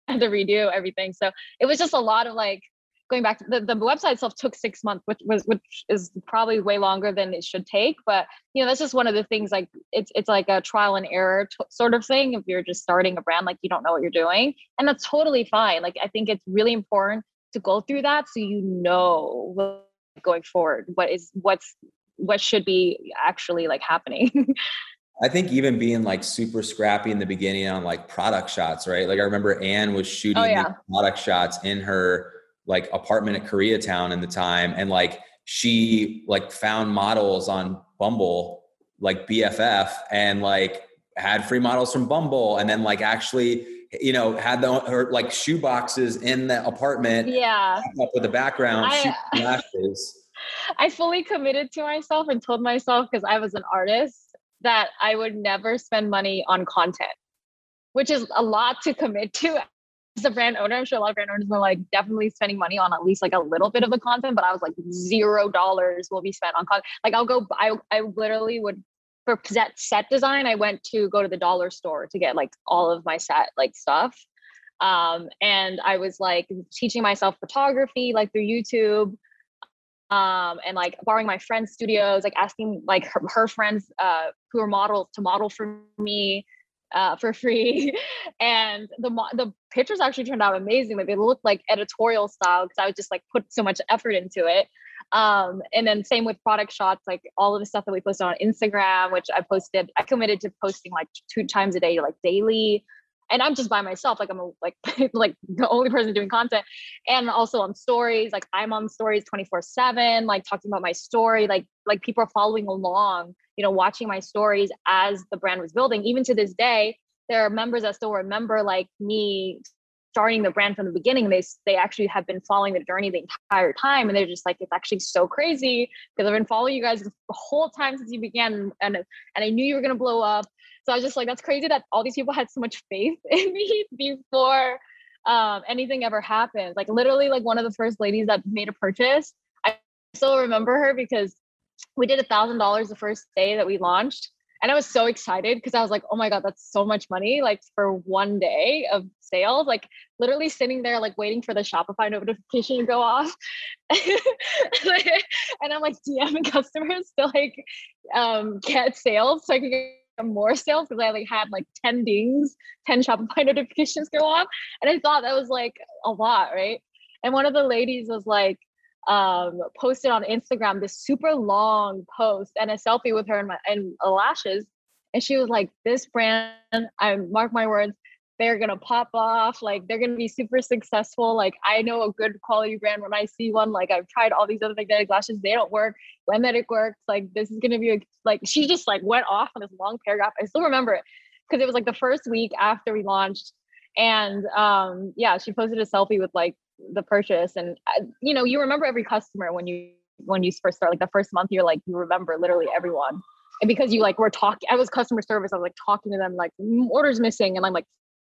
had to redo everything. So it was just a lot of like going back to the, the website itself took six months which was which is probably way longer than it should take but you know that's just one of the things like it's it's like a trial and error t- sort of thing if you're just starting a brand like you don't know what you're doing and that's totally fine. Like i think it's really important to go through that so you know going forward what is what's what should be actually like happening I think even being like super scrappy in the beginning on like product shots, right? Like I remember Ann was shooting Oh, yeah. product shots in her like apartment at Koreatown in the time, and like she like found models on Bumble, like BFF, and like had free models from Bumble, and then like actually, you know, had the her like shoe boxes in the apartment, Yeah. up with the background, I- shoe flashes. I fully committed to myself and told myself because I was an artist that I would never spend money on content, which is a lot to commit to as a brand owner. I'm sure a lot of brand owners are like definitely spending money on at least like a little bit of the content, but I was like zero dollars will be spent on content. Like I'll go, I I literally would for set set design. I went to go to the dollar store to get like all of my set like stuff. Um, and I was like teaching myself photography like through YouTube um, and like borrowing my friends' studios, like asking like her, her friends uh, who are models to model for me uh, for free. and the the pictures actually turned out amazing. Like they looked like editorial style because I would just like put so much effort into it. Um, and then same with product shots, like all of the stuff that we posted on Instagram, which I posted. I committed to posting like two times a day, like daily. And I'm just by myself, like I'm a, like like the only person doing content and also on stories like i'm on stories 24 7 like talking about my story like like people are following along you know watching my stories as the brand was building. Even to this day there are members that still remember like me starting the brand from the beginning. They they actually have been following the journey the entire time and they're just like it's actually so crazy because i've been following you guys the whole time since you began and and i knew you were going to blow up so i was just like that's crazy that all these people had so much faith in me before um, anything ever happened. Like literally, like one of the first ladies that made a purchase. I still remember her because we did a thousand dollars the first day that we launched, and I was so excited because I was like, "Oh my god, that's so much money!" Like for one day of sales, like literally sitting there like waiting for the Shopify notification to go off, and I'm like DMing customers to like um, get sales so I could more sales because I like had like 10 dings, 10 Shopify notifications go off. And I thought that was like a lot, right? And one of the ladies was like, um, posted on Instagram this super long post and a selfie with her and my and lashes. And she was like, This brand, I mark my words, they're gonna pop off, like they're gonna be super successful. Like I know a good quality brand when I see one, like I've tried all these other magnetic lashes, they don't work. It works, like this is gonna be a, like she just like went off on this long paragraph. I still remember it because it was like the first week after we launched. And um yeah, she posted a selfie with like the purchase and uh, you know, you remember every customer when you when you first start like the first month you're like you remember literally everyone. And because you like were talking I was customer service, I was like talking to them like "Mm, orders missing and I'm like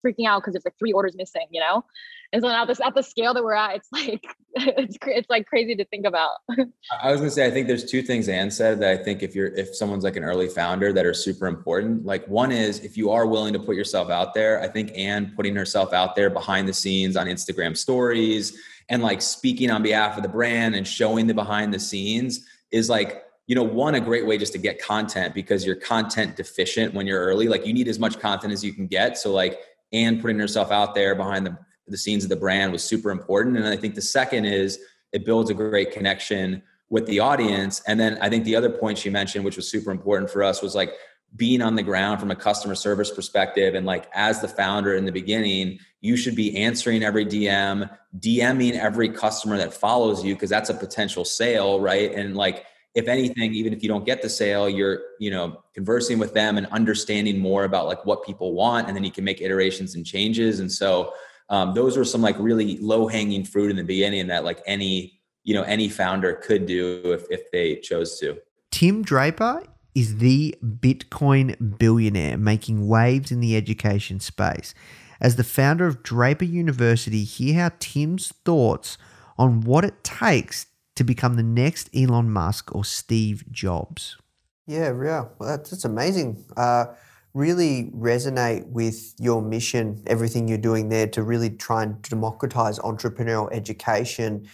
freaking out because there's like three orders missing, you know? And so now this at the scale that we're at, it's like it's it's like crazy to think about. I was gonna say, I think there's two things Ann said that I think if you're if someone's like an early founder that are super important. Like one is if you are willing to put yourself out there, I think Ann putting herself out there behind the scenes on Instagram stories and like speaking on behalf of the brand and showing the behind the scenes is like you know one a great way just to get content because you're content deficient when you're early like you need as much content as you can get so like Ann putting herself out there behind the, the scenes of the brand was super important. And i think the second is it builds a great connection with the audience. And then i think the other point she mentioned which was super important for us was like being on the ground from a customer service perspective. And like as the founder in the beginning you should be answering every dm dming every customer that follows you because that's a potential sale right? And like if anything even if you don't get the sale you're you know conversing with them and understanding more about like what people want and then you can make iterations and changes and so um, those were some like really low hanging fruit in the beginning that like any you know any founder could do if, if they chose to Tim Draper is the Bitcoin billionaire making waves in the education space. As the founder of Draper University, hear how Tim's thoughts on what it takes to become the next Elon Musk or Steve Jobs. Yeah, yeah. Well, that's, that's amazing. Uh, really resonate with your mission, everything you're doing there to really try and democratize entrepreneurial education.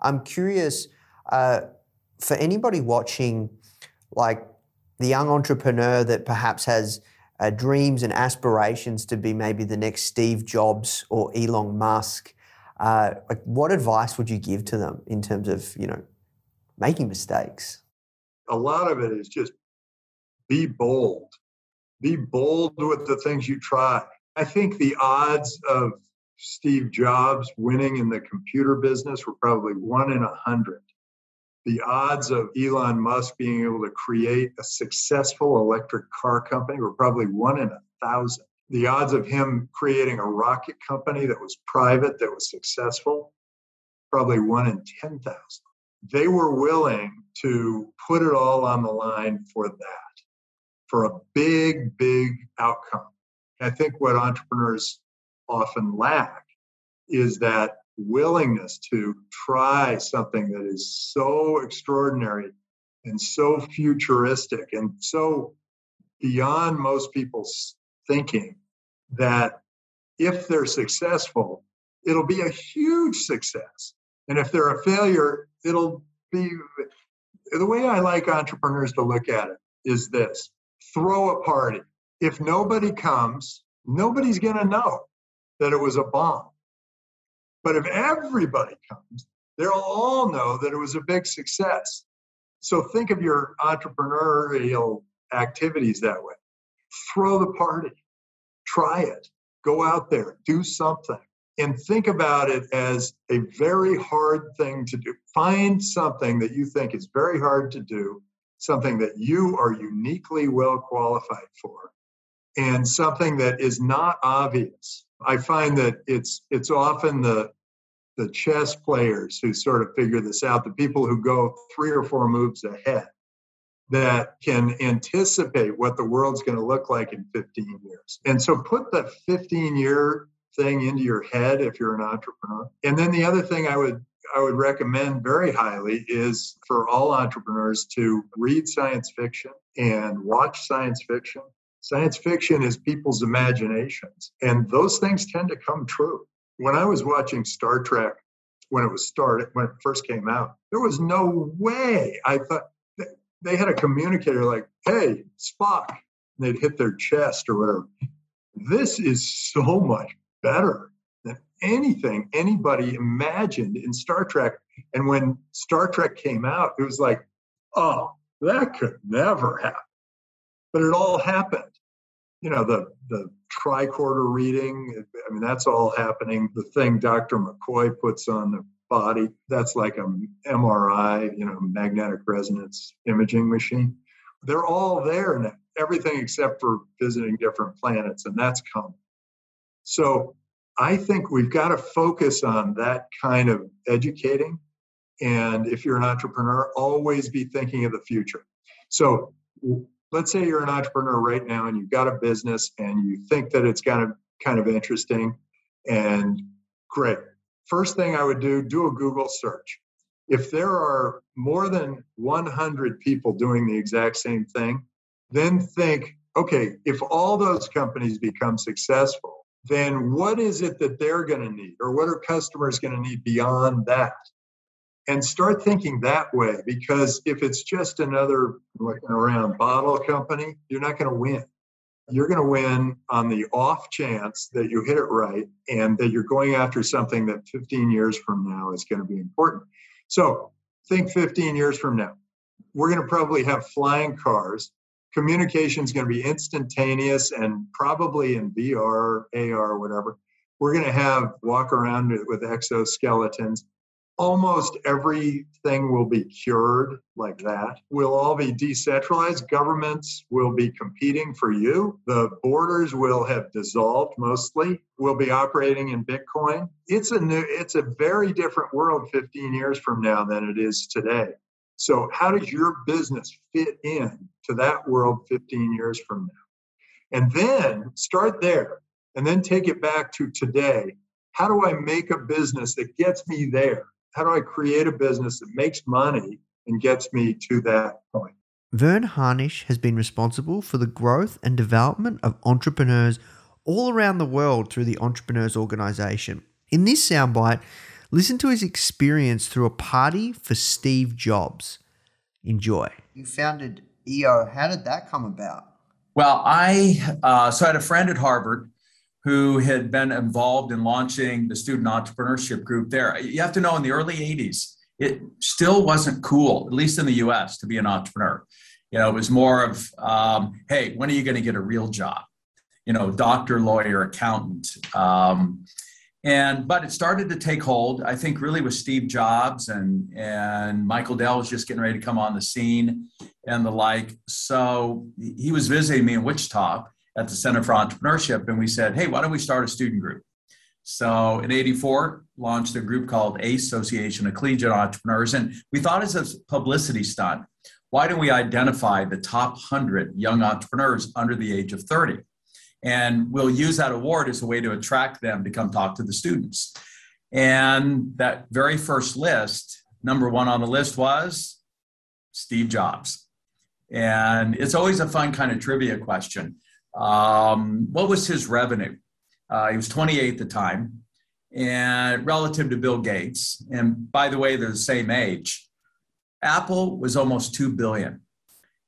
I'm curious uh, for anybody watching, like the young entrepreneur that perhaps has uh, dreams and aspirations to be maybe the next Steve Jobs or Elon Musk. Uh, like, what advice would you give to them in terms of you know making mistakes? a lot of it is just be bold Be bold with the things you try. I think the odds of Steve Jobs winning in the computer business were probably one in a hundred. The odds of Elon Musk being able to create a successful electric car company were probably one in a thousand. The odds of him creating a rocket company that was private, that was successful, probably one in 10,000. They were willing to put it all on the line for that, for a big, big outcome. I think what entrepreneurs often lack is that willingness to try something that is so extraordinary and so futuristic and so beyond most people's thinking that if they're successful, it'll be a huge success. And if they're a failure, it'll be the way I like entrepreneurs to look at it is this throw a party. If nobody comes, nobody's going to know that it was a bomb. But if everybody comes, they'll all know that it was a big success. So think of your entrepreneurial activities that way. Throw the party, try it, go out there, do something, and think about it as a very hard thing to do. Find something that you think is very hard to do, something that you are uniquely well qualified for, and something that is not obvious. I find that it's it's often the the chess players who sort of figure this out, the people who go three or four moves ahead that can anticipate what the world's going to look like in 15 years. And so put the 15 year thing into your head if you're an entrepreneur. And then the other thing I would I would recommend very highly is for all entrepreneurs to read science fiction and watch science fiction. Science fiction is people's imaginations, and those things tend to come true. When I was watching Star Trek when it was started, when it first came out, there was no way I thought they had a communicator like, hey, Spock. And they'd hit their chest or whatever. This is so much better than anything anybody imagined in Star Trek. And when Star Trek came out, it was like, oh, that could never happen. But it all happened. You know, the the tricorder reading, I mean, that's all happening. The thing Dr. McCoy puts on the body, that's like a MRI, you know, magnetic resonance imaging machine. They're all there now, everything except for visiting different planets, and that's coming. So I think we've got to focus on that kind of educating. And if you're an entrepreneur, always be thinking of the future. So let's say you're an entrepreneur right now and you've got a business and you think that it's kind of kind of interesting and great. First thing I would do, do a Google search. If there are more than 100 people doing the exact same thing, then think, okay, if all those companies become successful, then what is it that they're going to need or what are customers going to need beyond that and start thinking that way because if it's just another looking around bottle company you're not going to win you're going to win on the off chance that you hit it right and that you're going after something that 15 years from now is going to be important so think 15 years from now we're going to probably have flying cars communication is going to be instantaneous and probably in VR, AR, whatever. We're going to have walk around with exoskeletons. Almost everything will be cured like that. We'll all be decentralized. Governments will be competing for you. The borders will have dissolved mostly. We'll be operating in Bitcoin. It's a new, it's a very different world 15 years from now than it is today. So, how does your business fit in to that world 15 years from now? And then start there and then take it back to today. How do I make a business that gets me there? How do I create a business that makes money and gets me to that point? Verne Harnish has been responsible for the growth and development of entrepreneurs all around the world through the Entrepreneurs Organization. In this soundbite, Listen to his experience through a party for Steve Jobs. Enjoy. You founded EO. How did that come about? Well, I uh, so I had a friend at Harvard who had been involved in launching the student entrepreneurship group there. You have to know in the early 80s, it still wasn't cool, at least in the US, to be an entrepreneur. You know, it was more of, um, hey, when are you going to get a real job? You know, doctor, lawyer, accountant. Um, and but it started to take hold. I think really with Steve Jobs and and Michael Dell was just getting ready to come on the scene and the like. So he was visiting me in Wichita at the Center for Entrepreneurship, and we said, hey, why don't we start a student group? So in 84, launched a group called ACE, Association of Collegiate Entrepreneurs. And we thought as a publicity stunt, why don't we identify the top 100 young entrepreneurs under the age of 30? And we'll use that award as a way to attract them to come talk to the students. And that very first list, number one on the list was Steve Jobs. And it's always a fun kind of trivia question. Um, what was his revenue? Uh, he was 28 at the time, and relative to Bill Gates, and by the way, they're the same age. Apple was almost two billion,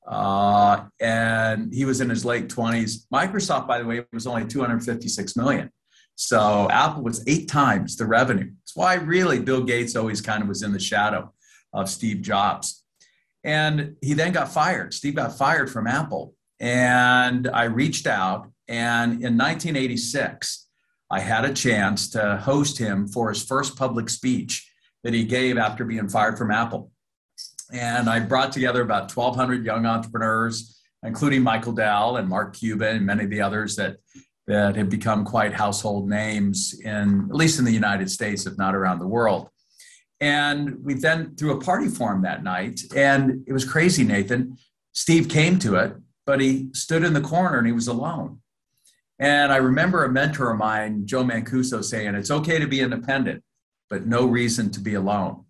uh, and he was in his late 20s. Microsoft, by the way, was only 256 million. So Apple was eight times the revenue. That's why really Bill Gates always kind of was in the shadow of Steve Jobs. And he then got fired. Steve got fired from Apple. And I reached out and in 1986, I had a chance to host him for his first public speech that he gave after being fired from Apple. And I brought together about 1,200 young entrepreneurs, including Michael Dell and Mark Cuban and many of the others that, that have become quite household names in at least in the United States, if not around the world. And we then threw a party for him that night. And it was crazy, Nathan. Steve came to it, but he stood in the corner and he was alone. And I remember a mentor of mine, Joe Mancuso, saying, It's okay to be independent, but no reason to be alone.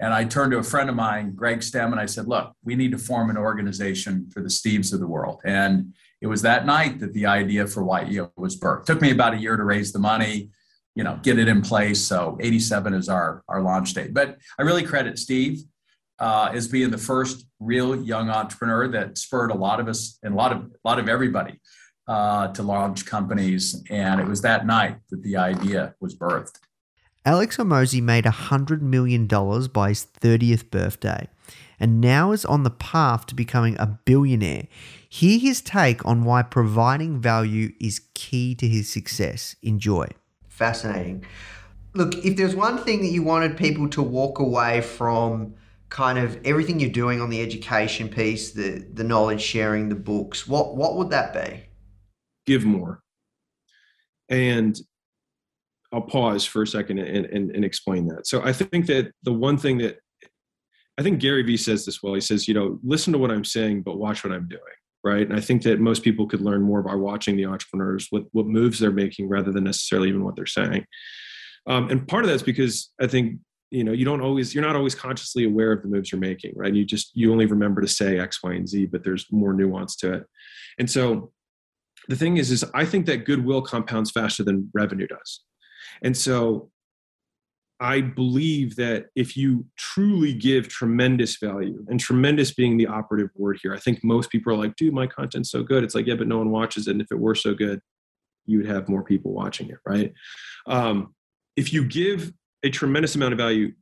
And I turned to a friend of mine, Greg Stem, and I said, Look, we need to form an organization for the Steves of the world. And it was that night that the idea for YEO was birthed. Took me about a year to raise the money, you know, get it in place. So 87 is our, our launch date. But I really credit Steve uh, as being the first real young entrepreneur that spurred a lot of us and a lot of a lot of everybody uh, to launch companies. And it was that night that the idea was birthed. Alex Hormozi made $100 million by his 30th birthday and now is on the path to becoming a billionaire. Hear his take on why providing value is key to his success. Enjoy. Fascinating. Look, if there's one thing that you wanted people to walk away from kind of everything you're doing on the education piece, the the knowledge sharing, the books, what what would that be? give more. And I'll pause for a second and, and, and explain that. So I think that the one thing that I think Gary Vee says this well. He says, you know, listen to what I'm saying, but watch what I'm doing. Right. And I think that most people could learn more by watching the entrepreneurs, what, what moves they're making rather than necessarily even what they're saying. Um, and part of that's because I think, you know, you don't always, you're not always consciously aware of the moves you're making, right? You just, you only remember to say X, Y, and Z, but there's more nuance to it. And so the thing is is i think that goodwill compounds faster than revenue does and so i believe that if you truly give tremendous value and tremendous being the operative word here i think most people are like dude my content's so good it's like yeah but no one watches it and if it were so good you would have more people watching it right um, if you give a tremendous amount of value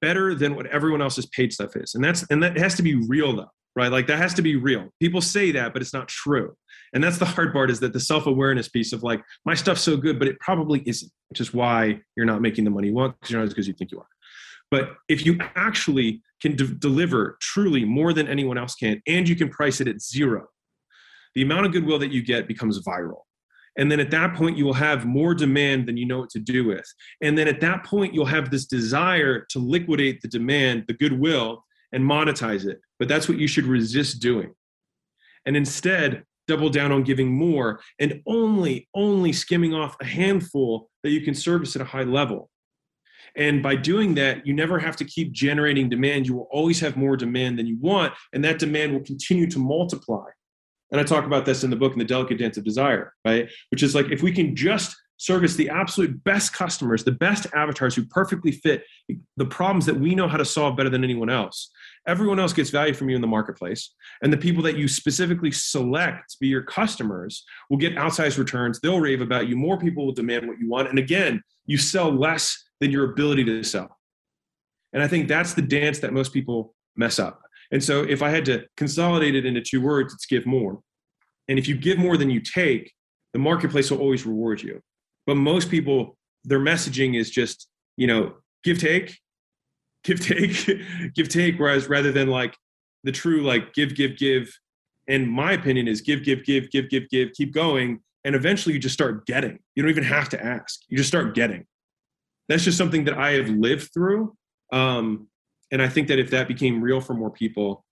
better than what everyone else's paid stuff is. And that's and that has to be real though right? Like that has to be real. People say that but it's not true. And that's the hard part is that the self-awareness piece of like my stuff's so good but it probably isn't which is why you're not making the money you want because you're not as good as you think you are. But if you actually can de- deliver truly more than anyone else can and you can price it at zero the amount of goodwill that you get becomes viral and then at that point you will have more demand than you know what to do with. And then at that point you'll have this desire to liquidate the demand the goodwill and monetize it. But that's what you should resist doing. And instead double down on giving more and only only skimming off a handful that you can service at a high level. And by doing that you never have to keep generating demand. You will always have more demand than you want and that demand will continue to multiply and i talk about this in the book in the delicate dance of desire right? Which is like if we can just service the absolute best customers the best avatars who perfectly fit the problems that we know how to solve better than anyone else everyone else gets value from you in the marketplace. And the people that you specifically select to be your customers will get outsized returns. They'll rave about you. More people will demand what you want. And again you sell less than your ability to sell. And i think that's the dance that most people mess up And so if I had to consolidate it into two words, it's give more. And if you give more than you take, the marketplace will always reward you. But most people, their messaging is just, you know, give take, give take, give take. Whereas rather than like the true like give, give, give. And my opinion is give, give, give, give, give, give, keep going. And eventually you just start getting. You don't even have to ask. You just start getting. That's just something that I have lived through. Um, and I think that if that became real for more people,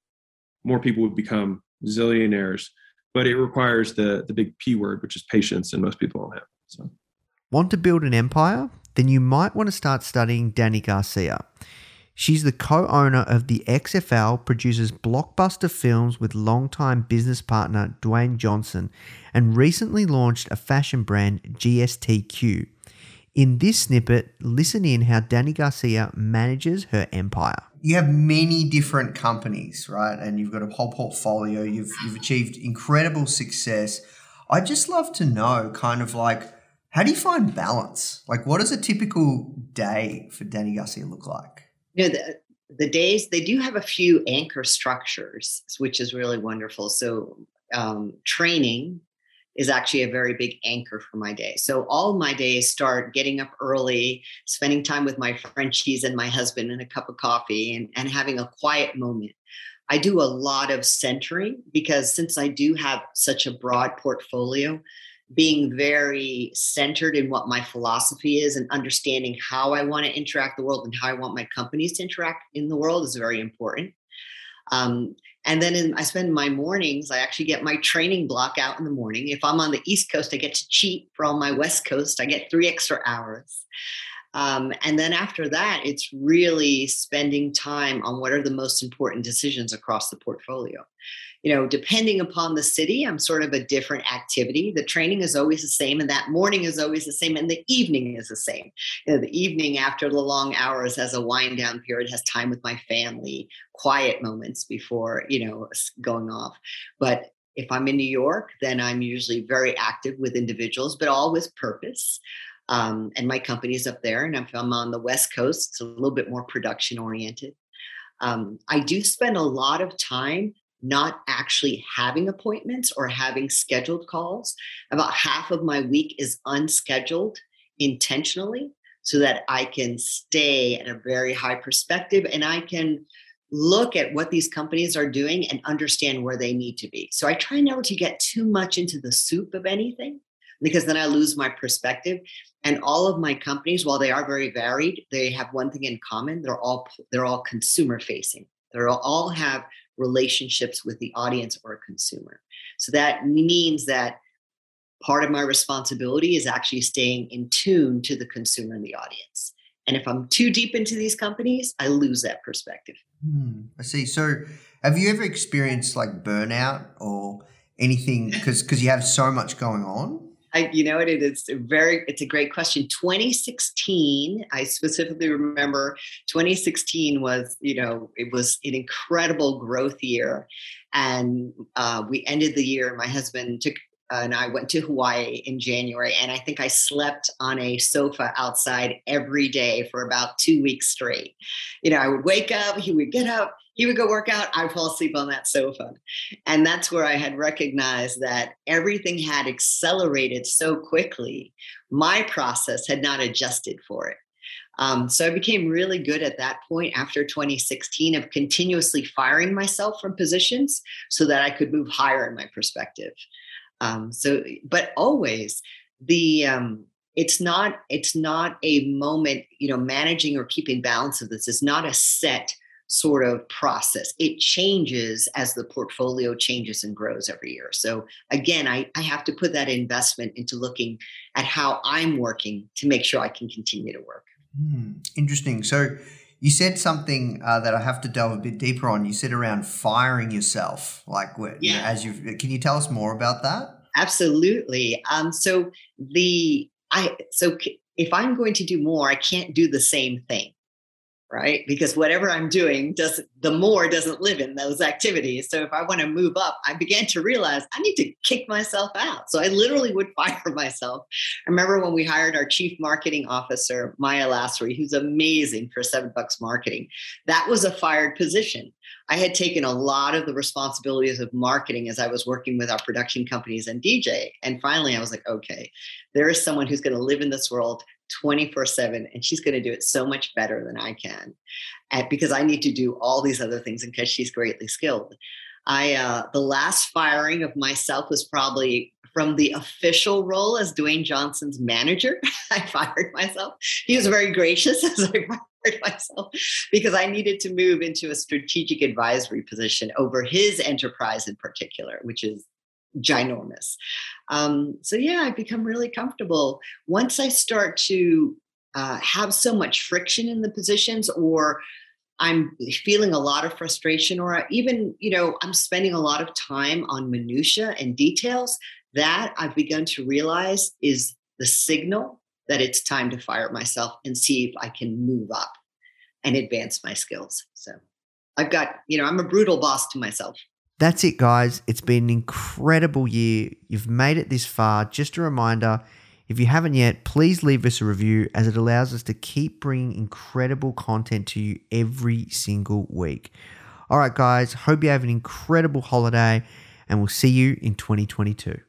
more people would become zillionaires. But it requires the the big P word, which is patience, and most people don't have. So, want to build an empire? Then you might want to start studying Dany Garcia. She's the co-owner of the XFL, produces blockbuster films with longtime business partner Dwayne Johnson, and recently launched a fashion brand GSTQ. In this snippet, listen in how Dany Garcia manages her empire. You have many different companies, right? And you've got a whole portfolio. You've you've achieved incredible success. I'd just love to know kind of like how do you find balance? Like what does a typical day for Dany Garcia look like? You know, the, the days they do have a few anchor structures, which is really wonderful. So um, training is actually a very big anchor for my day. So all my days start getting up early, spending time with my Frenchies and my husband and a cup of coffee and, and having a quiet moment. I do a lot of centering because since I do have such a broad portfolio, being very centered in what my philosophy is and understanding how I want to interact the world and how I want my companies to interact in the world is very important. Um, and then in, I spend my mornings, I actually get my training block out in the morning. If I'm on the East Coast, I get to cheat. For all my West Coast, I get three extra hours. Um, and then after that, it's really spending time on what are the most important decisions across the portfolio you know, depending upon the city, I'm sort of a different activity. The training is always the same, and that morning is always the same, and the evening is the same. You know, the evening after the long hours has a wind down period, has time with my family, quiet moments before, you know, going off. But if I'm in New York, then I'm usually very active with individuals, but all with purpose. Um, and my company is up there. And if I'm on the West Coast, it's a little bit more production oriented. Um, I do spend a lot of time not actually having appointments or having scheduled calls. About half of my week is unscheduled intentionally so that I can stay at a very high perspective and I can look at what these companies are doing and understand where they need to be. So I try never to get too much into the soup of anything because then I lose my perspective. And all of my companies, while they are very varied, they have one thing in common. They're all they're all consumer facing. They all have relationships with the audience or a consumer. So that means that part of my responsibility is actually staying in tune to the consumer and the audience. And if I'm too deep into these companies, I lose that perspective. Hmm, I see. So, have you ever experienced like burnout or anything because because you have so much going on? I, you know what it is very it's a great question 2016 i specifically remember 2016 was you know it was an incredible growth year and uh, we ended the year my husband took uh, and I went to Hawaii in January, and I think I slept on a sofa outside every day for about two weeks straight. You know, I would wake up, he would get up, he would go work out, I'd fall asleep on that sofa. And that's where I had recognized that everything had accelerated so quickly. My process had not adjusted for it. Um, so I became really good at that point after 2016 of continuously firing myself from positions so that I could move higher in my perspective. Um, so, but always the um, it's not it's not a moment. You know, managing or keeping balance of this is not a set sort of process. It changes as the portfolio changes and grows every year. So again, I, I have to put that investment into looking at how I'm working to make sure I can continue to work. Hmm, interesting. So you said something uh, that I have to delve a bit deeper on. You said around firing yourself, like yeah. You know, as you can you tell us more about that? Absolutely. Um, so the I so if I'm going to do more, I can't do the same thing right? Because whatever I'm doing does the more doesn't live in those activities. So if I want to move up, I began to realize I need to kick myself out. So I literally would fire myself. I remember when we hired our chief marketing officer, Maya Lassery, who's amazing for seven bucks marketing. That was a fired position. I had taken a lot of the responsibilities of marketing as I was working with our production companies and DJ. And finally, I was like, okay, there is someone who's going to live in this world 24 7 and she's going to do it so much better than I can and because I need to do all these other things and because she's greatly skilled. I uh, the last firing of myself was probably from the official role as Dwayne Johnson's manager. I fired myself. He was very gracious as I fired myself because I needed to move into a strategic advisory position over his enterprise in particular, which is ginormous. Um, so yeah, I've become really comfortable. Once I start to uh, have so much friction in the positions, or I'm feeling a lot of frustration, or even you know I'm spending a lot of time on minutia and details. That I've begun to realize is the signal that it's time to fire myself and see if I can move up and advance my skills. So I've got, you know, I'm a brutal boss to myself. That's it, guys. It's been an incredible year. You've made it this far. Just a reminder if you haven't yet, please leave us a review as it allows us to keep bringing incredible content to you every single week. All right, guys, hope you have an incredible holiday and we'll see you in 2022.